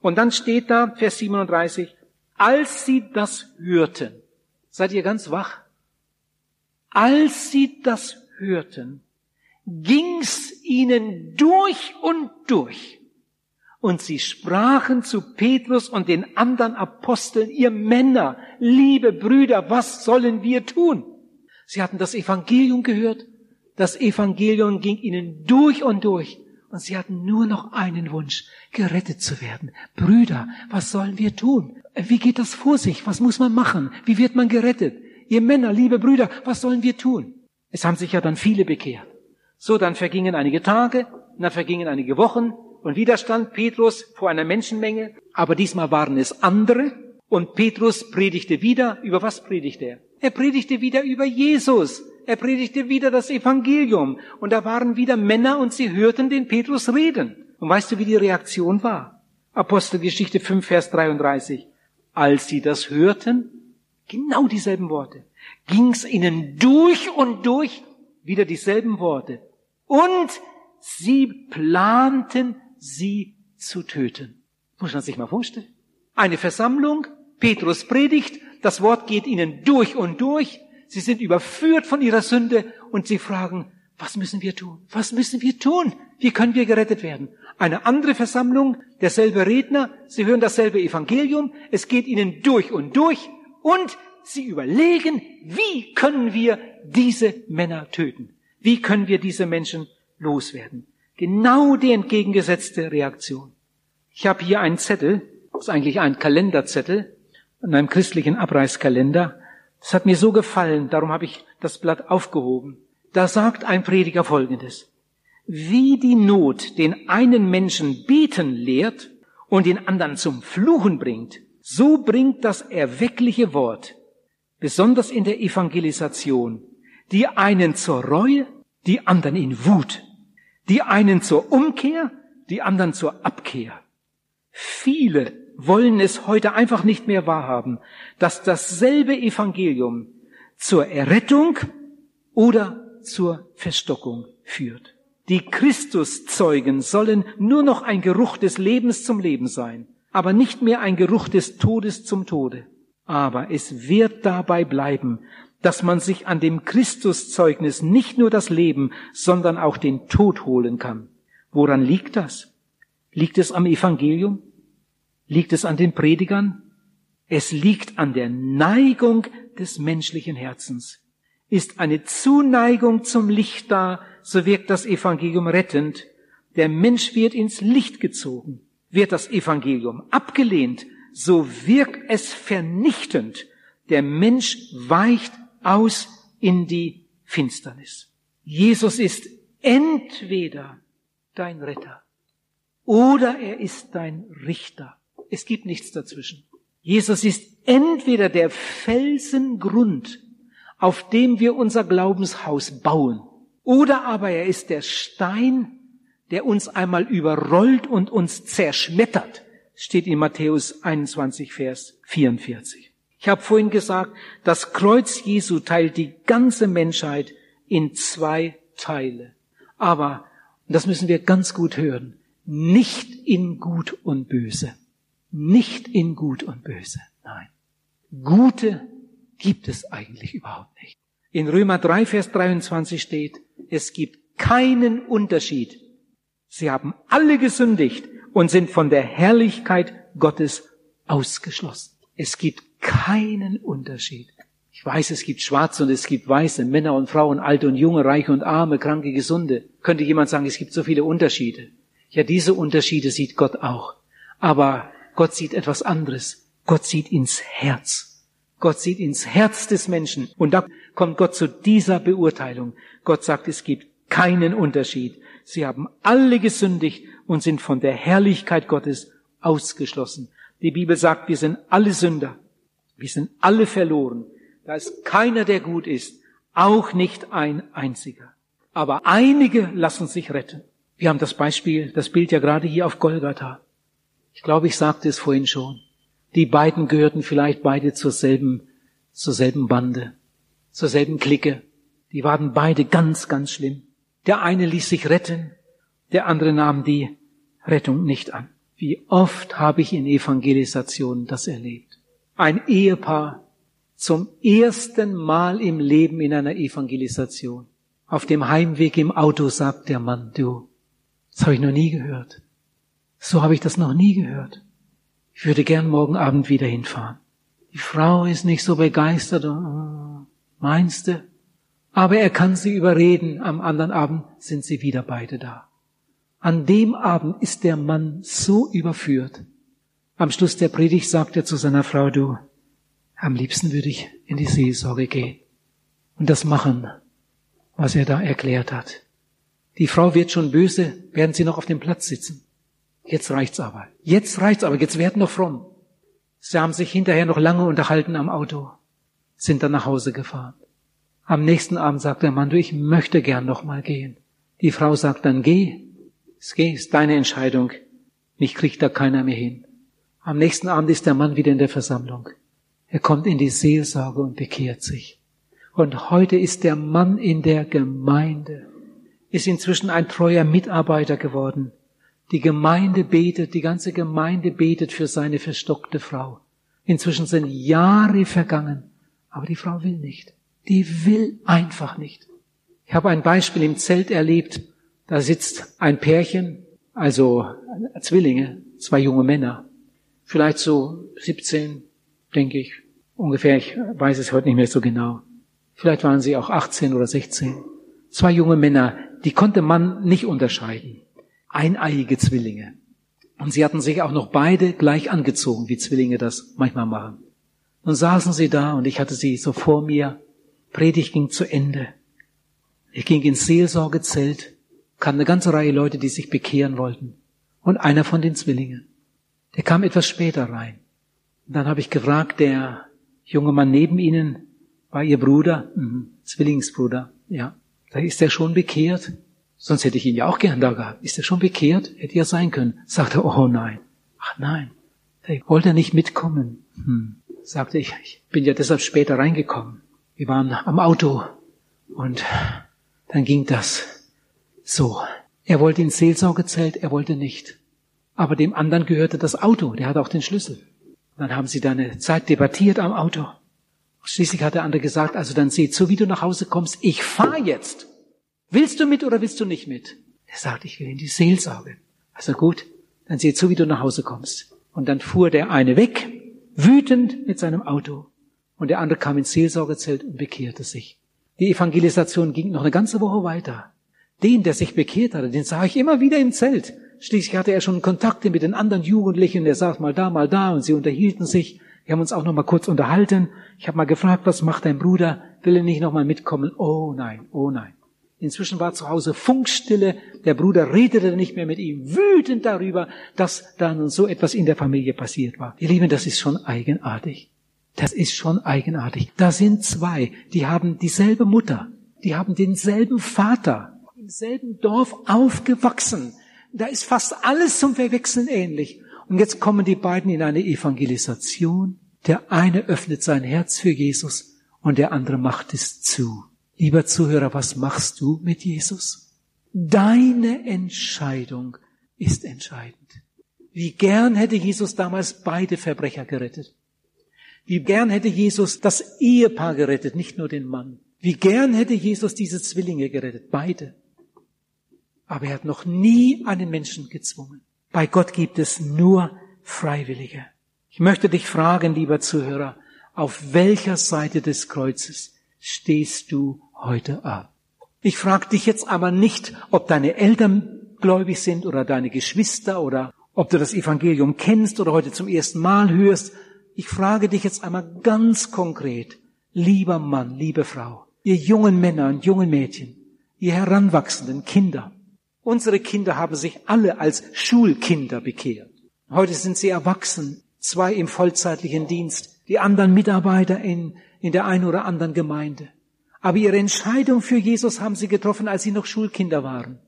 Und dann steht da, Vers 37, als sie das hörten, seid ihr ganz wach? Als sie das hörten, ging's ihnen durch und durch und sie sprachen zu Petrus und den anderen Aposteln, ihr Männer, liebe Brüder, was sollen wir tun? Sie hatten das Evangelium gehört. Das Evangelium ging ihnen durch und durch. Und sie hatten nur noch einen Wunsch, gerettet zu werden. Brüder, was sollen wir tun? Wie geht das vor sich? Was muss man machen? Wie wird man gerettet? Ihr Männer, liebe Brüder, was sollen wir tun? Es haben sich ja dann viele bekehrt. So, dann vergingen einige Tage, dann vergingen einige Wochen, und wieder stand Petrus vor einer Menschenmenge, aber diesmal waren es andere. Und Petrus predigte wieder. Über was predigte er? Er predigte wieder über Jesus. Er predigte wieder das Evangelium. Und da waren wieder Männer und sie hörten den Petrus reden. Und weißt du, wie die Reaktion war? Apostelgeschichte 5, Vers 33. Als sie das hörten, genau dieselben Worte, ging's ihnen durch und durch wieder dieselben Worte. Und sie planten sie zu töten. Muss man sich mal vorstellen. Eine Versammlung, Petrus predigt, das Wort geht ihnen durch und durch, sie sind überführt von ihrer Sünde und sie fragen, was müssen wir tun? Was müssen wir tun? Wie können wir gerettet werden? Eine andere Versammlung, derselbe Redner, sie hören dasselbe Evangelium, es geht ihnen durch und durch und sie überlegen, wie können wir diese Männer töten? Wie können wir diese Menschen loswerden? Genau die entgegengesetzte Reaktion. Ich habe hier einen Zettel, das ist eigentlich ein Kalenderzettel, in einem christlichen Abreißkalender. Das hat mir so gefallen, darum habe ich das Blatt aufgehoben. Da sagt ein Prediger Folgendes. Wie die Not den einen Menschen beten lehrt und den anderen zum Fluchen bringt, so bringt das erweckliche Wort, besonders in der Evangelisation, die einen zur Reue, die anderen in Wut, die einen zur Umkehr, die anderen zur Abkehr. Viele wollen es heute einfach nicht mehr wahrhaben, dass dasselbe Evangelium zur Errettung oder zur Verstockung führt. Die Christuszeugen sollen nur noch ein Geruch des Lebens zum Leben sein, aber nicht mehr ein Geruch des Todes zum Tode. Aber es wird dabei bleiben, dass man sich an dem Christuszeugnis nicht nur das Leben, sondern auch den Tod holen kann. Woran liegt das? Liegt es am Evangelium? Liegt es an den Predigern? Es liegt an der Neigung des menschlichen Herzens. Ist eine Zuneigung zum Licht da, so wirkt das Evangelium rettend. Der Mensch wird ins Licht gezogen. Wird das Evangelium abgelehnt, so wirkt es vernichtend. Der Mensch weicht aus in die Finsternis. Jesus ist entweder dein Retter oder er ist dein Richter. Es gibt nichts dazwischen. Jesus ist entweder der Felsengrund, auf dem wir unser Glaubenshaus bauen, oder aber er ist der Stein, der uns einmal überrollt und uns zerschmettert, steht in Matthäus 21, Vers 44. Ich habe vorhin gesagt, das Kreuz Jesu teilt die ganze Menschheit in zwei Teile. Aber, das müssen wir ganz gut hören, nicht in Gut und Böse. Nicht in Gut und Böse. Nein. Gute gibt es eigentlich überhaupt nicht. In Römer 3, Vers 23 steht, es gibt keinen Unterschied. Sie haben alle gesündigt und sind von der Herrlichkeit Gottes ausgeschlossen. Es gibt keinen Unterschied. Ich weiß, es gibt Schwarze und es gibt Weiße, Männer und Frauen, Alte und Junge, Reiche und Arme, Kranke, Gesunde. Könnte jemand sagen, es gibt so viele Unterschiede. Ja, diese Unterschiede sieht Gott auch. Aber Gott sieht etwas anderes. Gott sieht ins Herz. Gott sieht ins Herz des Menschen. Und da kommt Gott zu dieser Beurteilung. Gott sagt, es gibt keinen Unterschied. Sie haben alle gesündigt und sind von der Herrlichkeit Gottes ausgeschlossen. Die Bibel sagt, wir sind alle Sünder. Wir sind alle verloren. Da ist keiner, der gut ist. Auch nicht ein einziger. Aber einige lassen sich retten. Wir haben das Beispiel, das Bild ja gerade hier auf Golgatha. Ich glaube, ich sagte es vorhin schon. Die beiden gehörten vielleicht beide zur selben, zur selben Bande, zur selben Clique. Die waren beide ganz, ganz schlimm. Der eine ließ sich retten, der andere nahm die Rettung nicht an. Wie oft habe ich in Evangelisationen das erlebt. Ein Ehepaar zum ersten Mal im Leben in einer Evangelisation. Auf dem Heimweg im Auto sagt der Mann, du, das habe ich noch nie gehört. So habe ich das noch nie gehört. Ich würde gern morgen Abend wieder hinfahren. Die Frau ist nicht so begeistert. Oh, meinst du? Aber er kann sie überreden. Am anderen Abend sind sie wieder beide da. An dem Abend ist der Mann so überführt. Am Schluss der Predigt sagt er zu seiner Frau, du, am liebsten würde ich in die Seelsorge gehen und das machen, was er da erklärt hat. Die Frau wird schon böse, während sie noch auf dem Platz sitzen. Jetzt reicht's aber. Jetzt reicht's aber. Jetzt werden noch fromm. Sie haben sich hinterher noch lange unterhalten am Auto, sind dann nach Hause gefahren. Am nächsten Abend sagt der Mann, du, ich möchte gern noch mal gehen. Die Frau sagt dann, geh. Es ist deine Entscheidung. Mich kriegt da keiner mehr hin. Am nächsten Abend ist der Mann wieder in der Versammlung. Er kommt in die Seelsorge und bekehrt sich. Und heute ist der Mann in der Gemeinde ist inzwischen ein treuer Mitarbeiter geworden. Die Gemeinde betet, die ganze Gemeinde betet für seine verstockte Frau. Inzwischen sind Jahre vergangen, aber die Frau will nicht. Die will einfach nicht. Ich habe ein Beispiel im Zelt erlebt. Da sitzt ein Pärchen, also Zwillinge, zwei junge Männer, vielleicht so 17, denke ich, ungefähr, ich weiß es heute nicht mehr so genau. Vielleicht waren sie auch 18 oder 16. Zwei junge Männer, die konnte man nicht unterscheiden. Eineiige Zwillinge. Und sie hatten sich auch noch beide gleich angezogen, wie Zwillinge das manchmal machen. Nun saßen sie da und ich hatte sie so vor mir. Predigt ging zu Ende. Ich ging ins Seelsorgezelt, kam eine ganze Reihe Leute, die sich bekehren wollten. Und einer von den Zwillingen. Der kam etwas später rein. Und dann habe ich gefragt, der junge Mann neben ihnen, war ihr Bruder? Mhm. Zwillingsbruder, ja. Da ist er schon bekehrt. Sonst hätte ich ihn ja auch gern da gehabt. Ist er schon bekehrt? Hätte ja sein können. Sagte, oh nein. Ach nein. Der wollte nicht mitkommen. Hm. Sagte ich, ich bin ja deshalb später reingekommen. Wir waren am Auto und dann ging das so. Er wollte ins Seelsorgezelt, er wollte nicht. Aber dem anderen gehörte das Auto, der hatte auch den Schlüssel. dann haben sie da eine Zeit debattiert am Auto. Schließlich hat der andere gesagt, also dann seh zu, wie du nach Hause kommst. Ich fahr jetzt. Willst du mit oder willst du nicht mit? Er sagt, ich will in die Seelsorge. Also gut, dann seh zu, wie du nach Hause kommst. Und dann fuhr der eine weg, wütend mit seinem Auto. Und der andere kam ins Seelsorgezelt und bekehrte sich. Die Evangelisation ging noch eine ganze Woche weiter. Den, der sich bekehrt hatte, den sah ich immer wieder im Zelt. Schließlich hatte er schon Kontakte mit den anderen Jugendlichen. Er saß mal da, mal da und sie unterhielten sich. Wir haben uns auch noch mal kurz unterhalten. Ich habe mal gefragt, was macht dein Bruder? Will er nicht noch mal mitkommen? Oh nein, oh nein. Inzwischen war zu Hause Funkstille. Der Bruder redete nicht mehr mit ihm, wütend darüber, dass da nun so etwas in der Familie passiert war. Ihr Lieben, das ist schon eigenartig. Das ist schon eigenartig. Da sind zwei, die haben dieselbe Mutter, die haben denselben Vater, im selben Dorf aufgewachsen. Da ist fast alles zum Verwechseln ähnlich. Und jetzt kommen die beiden in eine Evangelisation. Der eine öffnet sein Herz für Jesus und der andere macht es zu. Lieber Zuhörer, was machst du mit Jesus? Deine Entscheidung ist entscheidend. Wie gern hätte Jesus damals beide Verbrecher gerettet. Wie gern hätte Jesus das Ehepaar gerettet, nicht nur den Mann. Wie gern hätte Jesus diese Zwillinge gerettet, beide. Aber er hat noch nie einen Menschen gezwungen. Bei Gott gibt es nur Freiwillige. Ich möchte dich fragen, lieber Zuhörer, auf welcher Seite des Kreuzes stehst du heute Abend. Ich frage dich jetzt aber nicht, ob deine Eltern gläubig sind oder deine Geschwister oder ob du das Evangelium kennst oder heute zum ersten Mal hörst. Ich frage dich jetzt einmal ganz konkret, lieber Mann, liebe Frau, ihr jungen Männer und jungen Mädchen, ihr heranwachsenden Kinder. Unsere Kinder haben sich alle als Schulkinder bekehrt. Heute sind sie erwachsen, zwei im vollzeitlichen Dienst, die anderen Mitarbeiter in, in der einen oder anderen Gemeinde. Aber ihre Entscheidung für Jesus haben sie getroffen, als sie noch Schulkinder waren.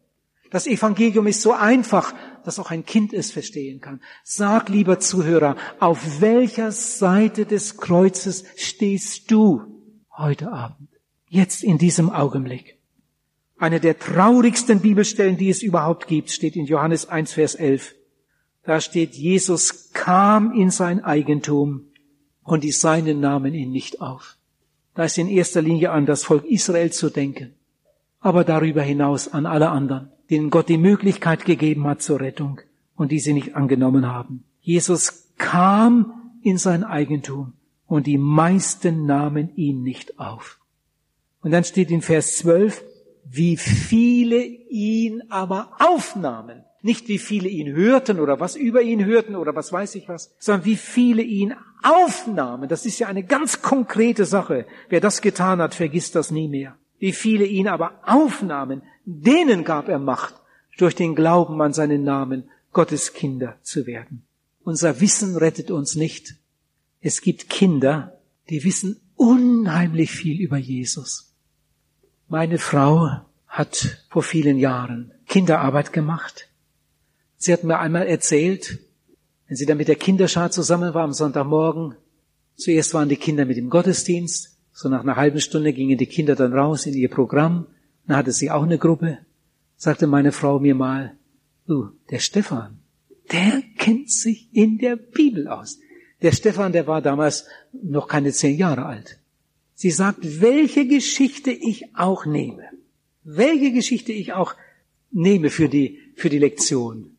Das Evangelium ist so einfach, dass auch ein Kind es verstehen kann. Sag, lieber Zuhörer, auf welcher Seite des Kreuzes stehst du heute Abend? Jetzt in diesem Augenblick. Eine der traurigsten Bibelstellen, die es überhaupt gibt, steht in Johannes 1, Vers 11. Da steht, Jesus kam in sein Eigentum und die Seinen nahmen ihn nicht auf. Da ist in erster Linie an das Volk Israel zu denken, aber darüber hinaus an alle anderen, denen Gott die Möglichkeit gegeben hat zur Rettung und die sie nicht angenommen haben. Jesus kam in sein Eigentum und die meisten nahmen ihn nicht auf. Und dann steht in Vers 12, wie viele ihn aber aufnahmen. Nicht wie viele ihn hörten oder was über ihn hörten oder was weiß ich was, sondern wie viele ihn aufnahmen. Das ist ja eine ganz konkrete Sache. Wer das getan hat, vergisst das nie mehr. Wie viele ihn aber aufnahmen, denen gab er Macht, durch den Glauben an seinen Namen Gottes Kinder zu werden. Unser Wissen rettet uns nicht. Es gibt Kinder, die wissen unheimlich viel über Jesus. Meine Frau hat vor vielen Jahren Kinderarbeit gemacht Sie hat mir einmal erzählt, wenn sie dann mit der Kinderschar zusammen war am Sonntagmorgen, zuerst waren die Kinder mit im Gottesdienst, so nach einer halben Stunde gingen die Kinder dann raus in ihr Programm, dann hatte sie auch eine Gruppe, sagte meine Frau mir mal, du, der Stefan, der kennt sich in der Bibel aus. Der Stefan, der war damals noch keine zehn Jahre alt. Sie sagt, welche Geschichte ich auch nehme, welche Geschichte ich auch nehme für die, für die Lektion,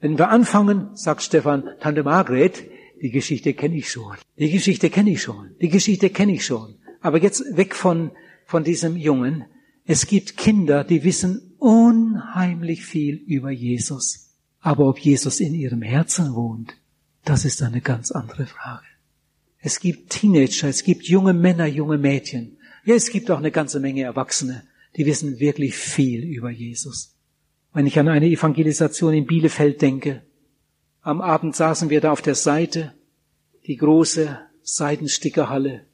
wenn wir anfangen, sagt Stefan, Tante Margret, die Geschichte kenne ich schon. Die Geschichte kenne ich schon. Die Geschichte kenne ich schon. Aber jetzt weg von, von diesem Jungen. Es gibt Kinder, die wissen unheimlich viel über Jesus. Aber ob Jesus in ihrem Herzen wohnt, das ist eine ganz andere Frage. Es gibt Teenager, es gibt junge Männer, junge Mädchen. Ja, es gibt auch eine ganze Menge Erwachsene, die wissen wirklich viel über Jesus. Wenn ich an eine Evangelisation in Bielefeld denke, am Abend saßen wir da auf der Seite, die große Seidenstickerhalle.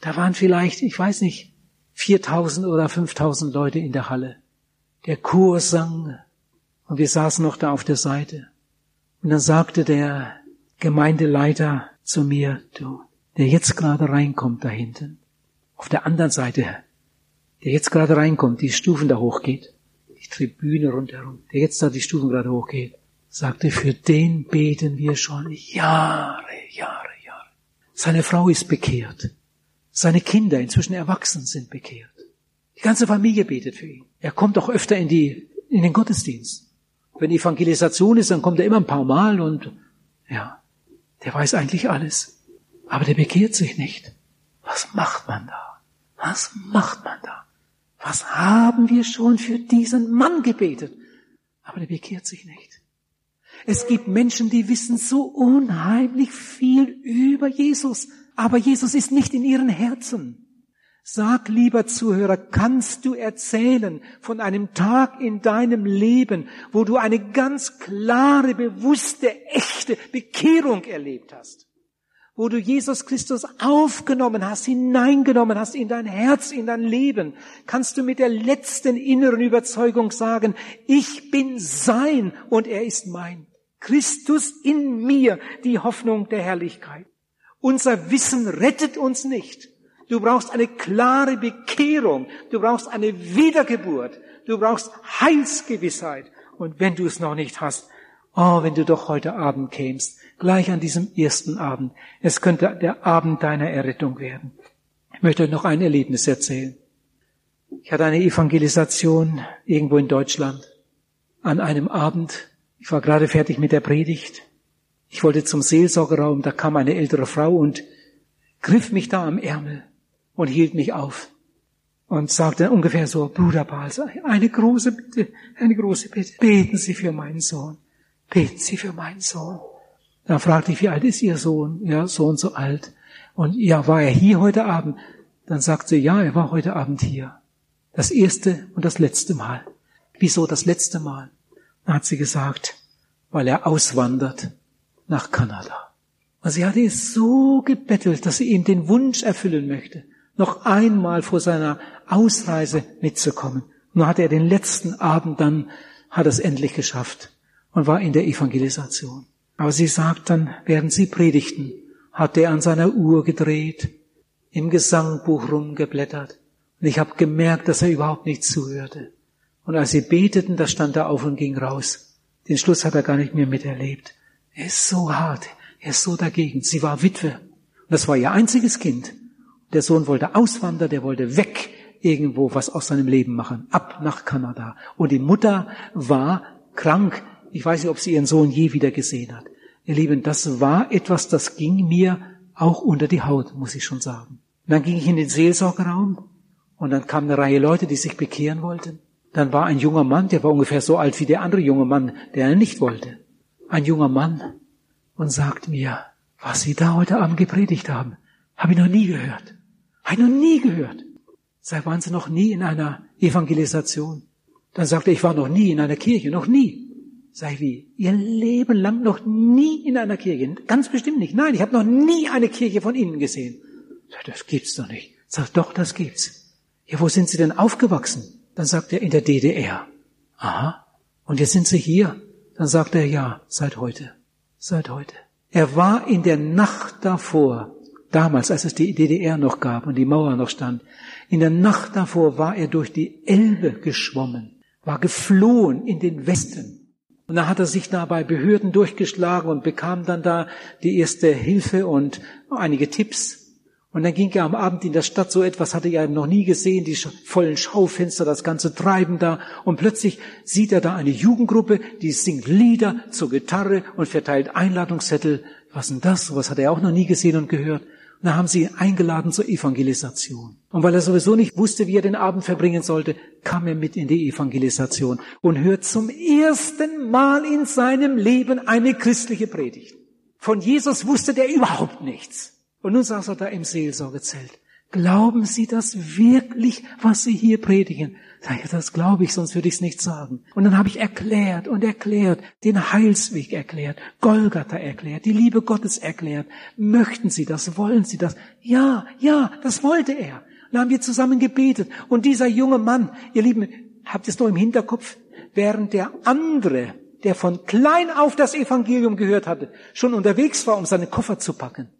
Da waren vielleicht, ich weiß nicht, 4000 oder 5000 Leute in der Halle. Der Chor sang und wir saßen noch da auf der Seite. Und dann sagte der Gemeindeleiter zu mir, du, der jetzt gerade reinkommt da hinten, auf der anderen Seite, der jetzt gerade reinkommt, die Stufen da hochgeht, Tribüne rundherum, der jetzt da die Stufen gerade hochgeht, sagte, für den beten wir schon Jahre, Jahre, Jahre. Seine Frau ist bekehrt. Seine Kinder, inzwischen erwachsen, sind bekehrt. Die ganze Familie betet für ihn. Er kommt auch öfter in die, in den Gottesdienst. Wenn Evangelisation ist, dann kommt er immer ein paar Mal und, ja, der weiß eigentlich alles. Aber der bekehrt sich nicht. Was macht man da? Was macht man da? Was haben wir schon für diesen Mann gebetet? Aber der bekehrt sich nicht. Es gibt Menschen, die wissen so unheimlich viel über Jesus, aber Jesus ist nicht in ihren Herzen. Sag, lieber Zuhörer, kannst du erzählen von einem Tag in deinem Leben, wo du eine ganz klare, bewusste, echte Bekehrung erlebt hast? Wo du Jesus Christus aufgenommen hast, hineingenommen hast in dein Herz, in dein Leben? Kannst du mit der letzten inneren Überzeugung sagen, ich bin sein und er ist mein? Christus in mir, die Hoffnung der Herrlichkeit. Unser Wissen rettet uns nicht. Du brauchst eine klare Bekehrung. Du brauchst eine Wiedergeburt. Du brauchst Heilsgewissheit. Und wenn du es noch nicht hast, oh, wenn du doch heute Abend kämst, gleich an diesem ersten Abend, es könnte der Abend deiner Errettung werden. Ich möchte euch noch ein Erlebnis erzählen. Ich hatte eine Evangelisation irgendwo in Deutschland an einem Abend. Ich war gerade fertig mit der Predigt. Ich wollte zum Seelsorgerraum, da kam eine ältere Frau und griff mich da am Ärmel und hielt mich auf und sagte ungefähr so, Bruder Paul, eine große Bitte, eine große Bitte, beten Sie für meinen Sohn, beten Sie für meinen Sohn. Da fragte ich, wie alt ist Ihr Sohn? Ja, so und so alt. Und ja, war er hier heute Abend? Dann sagte sie, ja, er war heute Abend hier. Das erste und das letzte Mal. Wieso das letzte Mal? Dann hat sie gesagt, weil er auswandert nach Kanada. Und sie hatte es so gebettelt, dass sie ihm den Wunsch erfüllen möchte noch einmal vor seiner Ausreise mitzukommen. Nur hat er den letzten Abend dann, hat es endlich geschafft und war in der Evangelisation. Aber sie sagt dann, während sie predigten, hat er an seiner Uhr gedreht, im Gesangbuch rumgeblättert. Und ich habe gemerkt, dass er überhaupt nicht zuhörte. Und als sie beteten, da stand er auf und ging raus. Den Schluss hat er gar nicht mehr miterlebt. Er ist so hart, er ist so dagegen. Sie war Witwe. Und das war ihr einziges Kind. Der Sohn wollte auswandern, der wollte weg, irgendwo was aus seinem Leben machen, ab nach Kanada. Und die Mutter war krank. Ich weiß nicht, ob sie ihren Sohn je wieder gesehen hat. Ihr Lieben, das war etwas, das ging mir auch unter die Haut, muss ich schon sagen. Und dann ging ich in den Seelsorgeraum und dann kam eine Reihe Leute, die sich bekehren wollten. Dann war ein junger Mann, der war ungefähr so alt wie der andere junge Mann, der nicht wollte. Ein junger Mann und sagt mir, was Sie da heute Abend gepredigt haben, habe ich noch nie gehört. Habe ich noch nie gehört. Sag, waren Sie noch nie in einer Evangelisation? Dann sagte er, ich war noch nie in einer Kirche, noch nie. Sag wie, Ihr Leben lang noch nie in einer Kirche? Ganz bestimmt nicht. Nein, ich habe noch nie eine Kirche von Ihnen gesehen. Sag, das gibt's doch nicht. Sag, doch, das gibt's. Ja, wo sind Sie denn aufgewachsen? Dann sagt er, in der DDR. Aha. Und jetzt sind Sie hier. Dann sagt er, ja, seit heute. Seit heute. Er war in der Nacht davor damals, als es die DDR noch gab und die Mauer noch stand, in der Nacht davor war er durch die Elbe geschwommen, war geflohen in den Westen. Und dann hat er sich da bei Behörden durchgeschlagen und bekam dann da die erste Hilfe und einige Tipps. Und dann ging er am Abend in der Stadt, so etwas hatte er noch nie gesehen, die vollen Schaufenster, das ganze Treiben da. Und plötzlich sieht er da eine Jugendgruppe, die singt Lieder zur Gitarre und verteilt Einladungszettel. Was denn das? Sowas hat er auch noch nie gesehen und gehört. Und da haben sie ihn eingeladen zur Evangelisation. Und weil er sowieso nicht wusste, wie er den Abend verbringen sollte, kam er mit in die Evangelisation und hört zum ersten Mal in seinem Leben eine christliche Predigt. Von Jesus wusste der überhaupt nichts. Und nun saß er da im Seelsorgezelt. Glauben Sie das wirklich, was Sie hier predigen? Sag ich, das glaube ich, sonst würde ich es nicht sagen. Und dann habe ich erklärt und erklärt, den Heilsweg erklärt, Golgatha erklärt, die Liebe Gottes erklärt. Möchten Sie das? Wollen Sie das? Ja, ja, das wollte er. Und dann haben wir zusammen gebetet. Und dieser junge Mann, ihr Lieben, habt ihr es nur im Hinterkopf? Während der andere, der von klein auf das Evangelium gehört hatte, schon unterwegs war, um seine Koffer zu packen,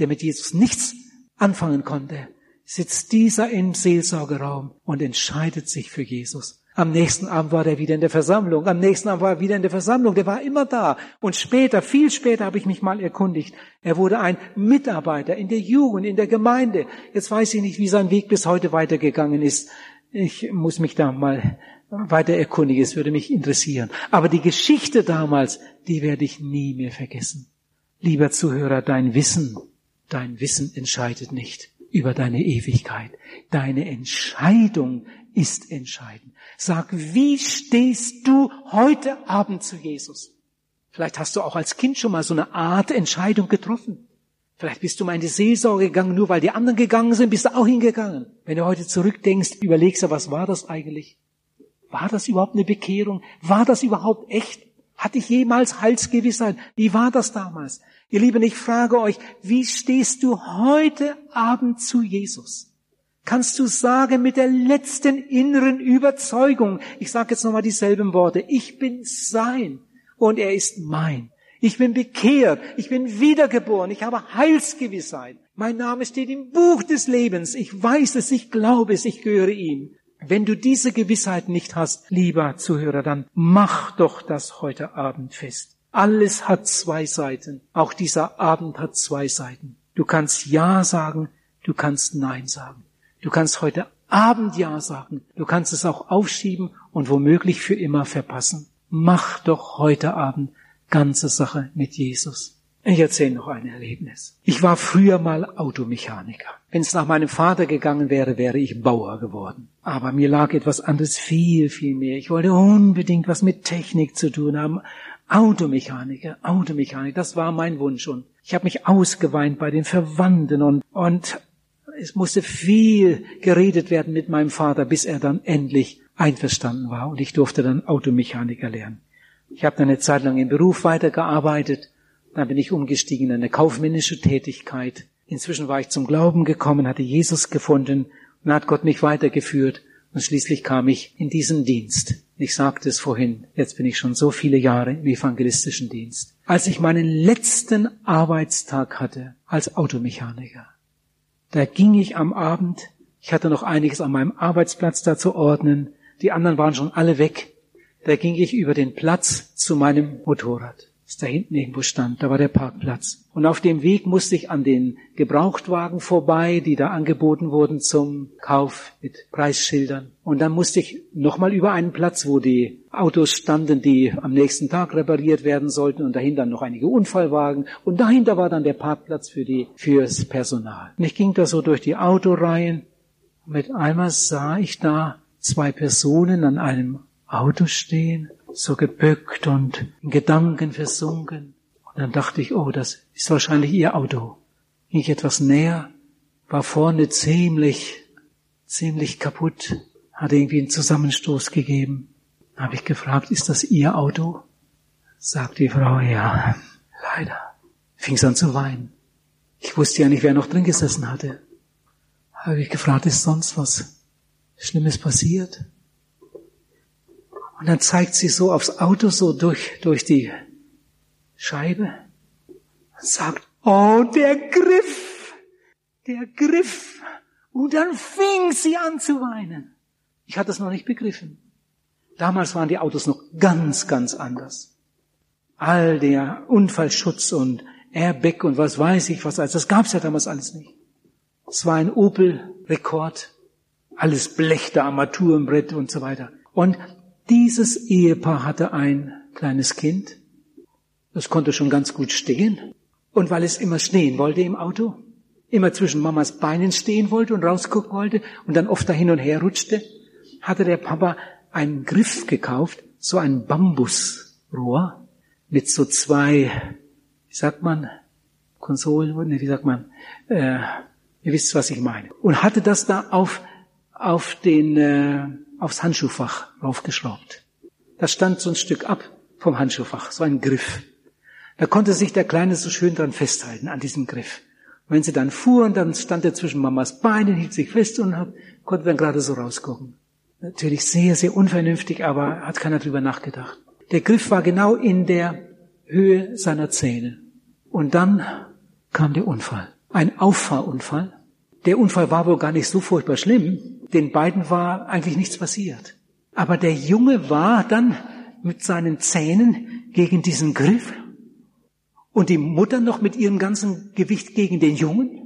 der mit Jesus nichts anfangen konnte, sitzt dieser im Seelsorgeraum und entscheidet sich für Jesus. Am nächsten Abend war er wieder in der Versammlung. Am nächsten Abend war er wieder in der Versammlung. Der war immer da. Und später, viel später habe ich mich mal erkundigt. Er wurde ein Mitarbeiter in der Jugend, in der Gemeinde. Jetzt weiß ich nicht, wie sein Weg bis heute weitergegangen ist. Ich muss mich da mal weiter erkundigen. Es würde mich interessieren. Aber die Geschichte damals, die werde ich nie mehr vergessen. Lieber Zuhörer, dein Wissen Dein Wissen entscheidet nicht über deine Ewigkeit. Deine Entscheidung ist entscheidend. Sag, wie stehst du heute Abend zu Jesus? Vielleicht hast du auch als Kind schon mal so eine Art Entscheidung getroffen. Vielleicht bist du mal in die Seelsorge gegangen, nur weil die anderen gegangen sind, bist du auch hingegangen. Wenn du heute zurückdenkst, überlegst du, was war das eigentlich? War das überhaupt eine Bekehrung? War das überhaupt echt? Hatte ich jemals Heilsgewissheit? Wie war das damals? Ihr Lieben, ich frage euch, wie stehst du heute Abend zu Jesus? Kannst du sagen mit der letzten inneren Überzeugung, ich sage jetzt nochmal dieselben Worte, ich bin sein und er ist mein. Ich bin bekehrt, ich bin wiedergeboren, ich habe Heilsgewissheit. Mein Name steht im Buch des Lebens. Ich weiß es, ich glaube es, ich gehöre ihm. Wenn du diese Gewissheit nicht hast, lieber Zuhörer, dann mach doch das heute Abend fest. Alles hat zwei Seiten. Auch dieser Abend hat zwei Seiten. Du kannst Ja sagen, du kannst Nein sagen. Du kannst heute Abend Ja sagen. Du kannst es auch aufschieben und womöglich für immer verpassen. Mach doch heute Abend ganze Sache mit Jesus. Ich erzähle noch ein Erlebnis. Ich war früher mal Automechaniker. Wenn es nach meinem Vater gegangen wäre, wäre ich Bauer geworden. Aber mir lag etwas anderes viel, viel mehr. Ich wollte unbedingt was mit Technik zu tun haben. Automechaniker, Automechaniker, das war mein Wunsch. Und ich habe mich ausgeweint bei den Verwandten und, und es musste viel geredet werden mit meinem Vater, bis er dann endlich einverstanden war und ich durfte dann Automechaniker lernen. Ich habe dann eine Zeit lang im Beruf weitergearbeitet, dann bin ich umgestiegen in eine kaufmännische Tätigkeit. Inzwischen war ich zum Glauben gekommen, hatte Jesus gefunden und hat Gott mich weitergeführt und schließlich kam ich in diesen Dienst. Ich sagte es vorhin, jetzt bin ich schon so viele Jahre im evangelistischen Dienst. Als ich meinen letzten Arbeitstag hatte als Automechaniker, da ging ich am Abend, ich hatte noch einiges an meinem Arbeitsplatz da zu ordnen, die anderen waren schon alle weg, da ging ich über den Platz zu meinem Motorrad das da hinten irgendwo stand. Da war der Parkplatz. Und auf dem Weg musste ich an den Gebrauchtwagen vorbei, die da angeboten wurden zum Kauf mit Preisschildern. Und dann musste ich nochmal über einen Platz, wo die Autos standen, die am nächsten Tag repariert werden sollten und dahinter noch einige Unfallwagen. Und dahinter war dann der Parkplatz für die, fürs Personal. Und ich ging da so durch die Autoreihen. Und mit einmal sah ich da zwei Personen an einem Auto stehen so gebückt und in Gedanken versunken. Und dann dachte ich, oh, das ist wahrscheinlich ihr Auto. Ging ich etwas näher, war vorne ziemlich, ziemlich kaputt, hatte irgendwie einen Zusammenstoß gegeben. Dann habe ich gefragt, ist das ihr Auto? Sagt die Frau, ja, leider. Fing an zu weinen. Ich wusste ja nicht, wer noch drin gesessen hatte. Habe ich gefragt, ist sonst was Schlimmes passiert? Und dann zeigt sie so aufs Auto, so durch, durch die Scheibe und sagt, oh, der Griff, der Griff. Und dann fing sie an zu weinen. Ich hatte es noch nicht begriffen. Damals waren die Autos noch ganz, ganz anders. All der Unfallschutz und Airbag und was weiß ich was alles, das gab's ja damals alles nicht. Es war ein Opel-Rekord, alles Blech, der Armaturenbrett und so weiter. Und dieses Ehepaar hatte ein kleines Kind. Das konnte schon ganz gut stehen. Und weil es immer stehen wollte im Auto, immer zwischen Mamas Beinen stehen wollte und rausgucken wollte und dann oft da hin und her rutschte, hatte der Papa einen Griff gekauft, so ein Bambusrohr mit so zwei, wie sagt man, Konsolen, wie sagt man, äh, ihr wisst, was ich meine. Und hatte das da auf, auf den, äh, aufs Handschuhfach raufgeschraubt. Da stand so ein Stück ab vom Handschuhfach, so ein Griff. Da konnte sich der Kleine so schön dran festhalten, an diesem Griff. Und wenn sie dann fuhren, dann stand er zwischen Mamas Beinen, hielt sich fest und hat, konnte dann gerade so rausgucken. Natürlich sehr, sehr unvernünftig, aber hat keiner drüber nachgedacht. Der Griff war genau in der Höhe seiner Zähne. Und dann kam der Unfall. Ein Auffahrunfall. Der Unfall war wohl gar nicht so furchtbar schlimm, den beiden war eigentlich nichts passiert. Aber der Junge war dann mit seinen Zähnen gegen diesen Griff und die Mutter noch mit ihrem ganzen Gewicht gegen den Jungen.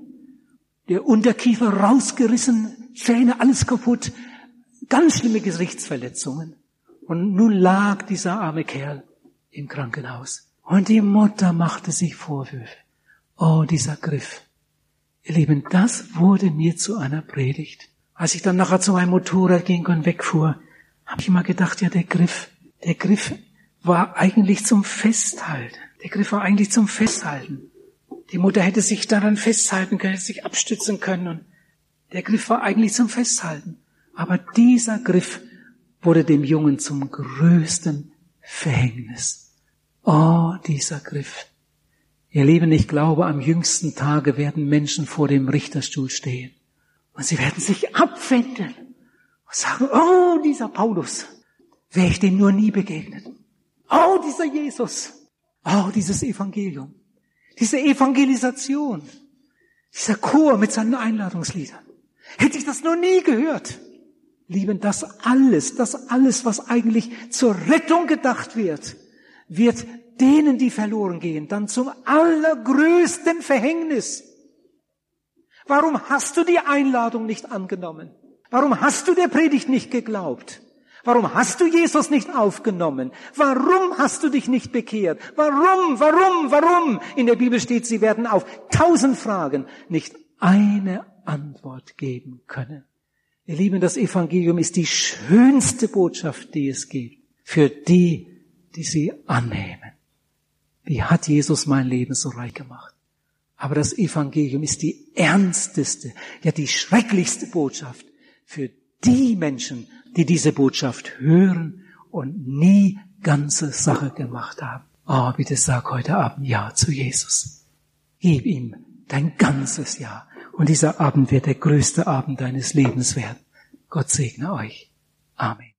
Der Unterkiefer rausgerissen, Zähne alles kaputt, ganz schlimme Gesichtsverletzungen. Und nun lag dieser arme Kerl im Krankenhaus. Und die Mutter machte sich Vorwürfe. Oh, dieser Griff. Ihr Lieben, das wurde mir zu einer Predigt. Als ich dann nachher zu meinem Motorrad ging und wegfuhr, habe ich immer gedacht, ja, der Griff, der Griff war eigentlich zum Festhalten. Der Griff war eigentlich zum Festhalten. Die Mutter hätte sich daran festhalten können, hätte sich abstützen können und der Griff war eigentlich zum Festhalten. Aber dieser Griff wurde dem Jungen zum größten Verhängnis. Oh, dieser Griff. Ihr Lieben, ich glaube, am jüngsten Tage werden Menschen vor dem Richterstuhl stehen. Und sie werden sich abwenden und sagen, oh, dieser Paulus, wäre ich dem nur nie begegnet. Oh, dieser Jesus. Oh, dieses Evangelium. Diese Evangelisation. Dieser Chor mit seinen Einladungsliedern. Hätte ich das nur nie gehört. Lieben, das alles, das alles, was eigentlich zur Rettung gedacht wird, wird denen, die verloren gehen, dann zum allergrößten Verhängnis. Warum hast du die Einladung nicht angenommen? Warum hast du der Predigt nicht geglaubt? Warum hast du Jesus nicht aufgenommen? Warum hast du dich nicht bekehrt? Warum, warum, warum? In der Bibel steht, sie werden auf tausend Fragen nicht eine Antwort geben können. Ihr Lieben, das Evangelium ist die schönste Botschaft, die es gibt, für die, die sie annehmen. Wie hat Jesus mein Leben so reich gemacht? Aber das Evangelium ist die ernsteste, ja die schrecklichste Botschaft für die Menschen, die diese Botschaft hören und nie ganze Sache gemacht haben. Oh, bitte sag heute Abend Ja zu Jesus. Gib ihm dein ganzes Ja. Und dieser Abend wird der größte Abend deines Lebens werden. Gott segne euch. Amen.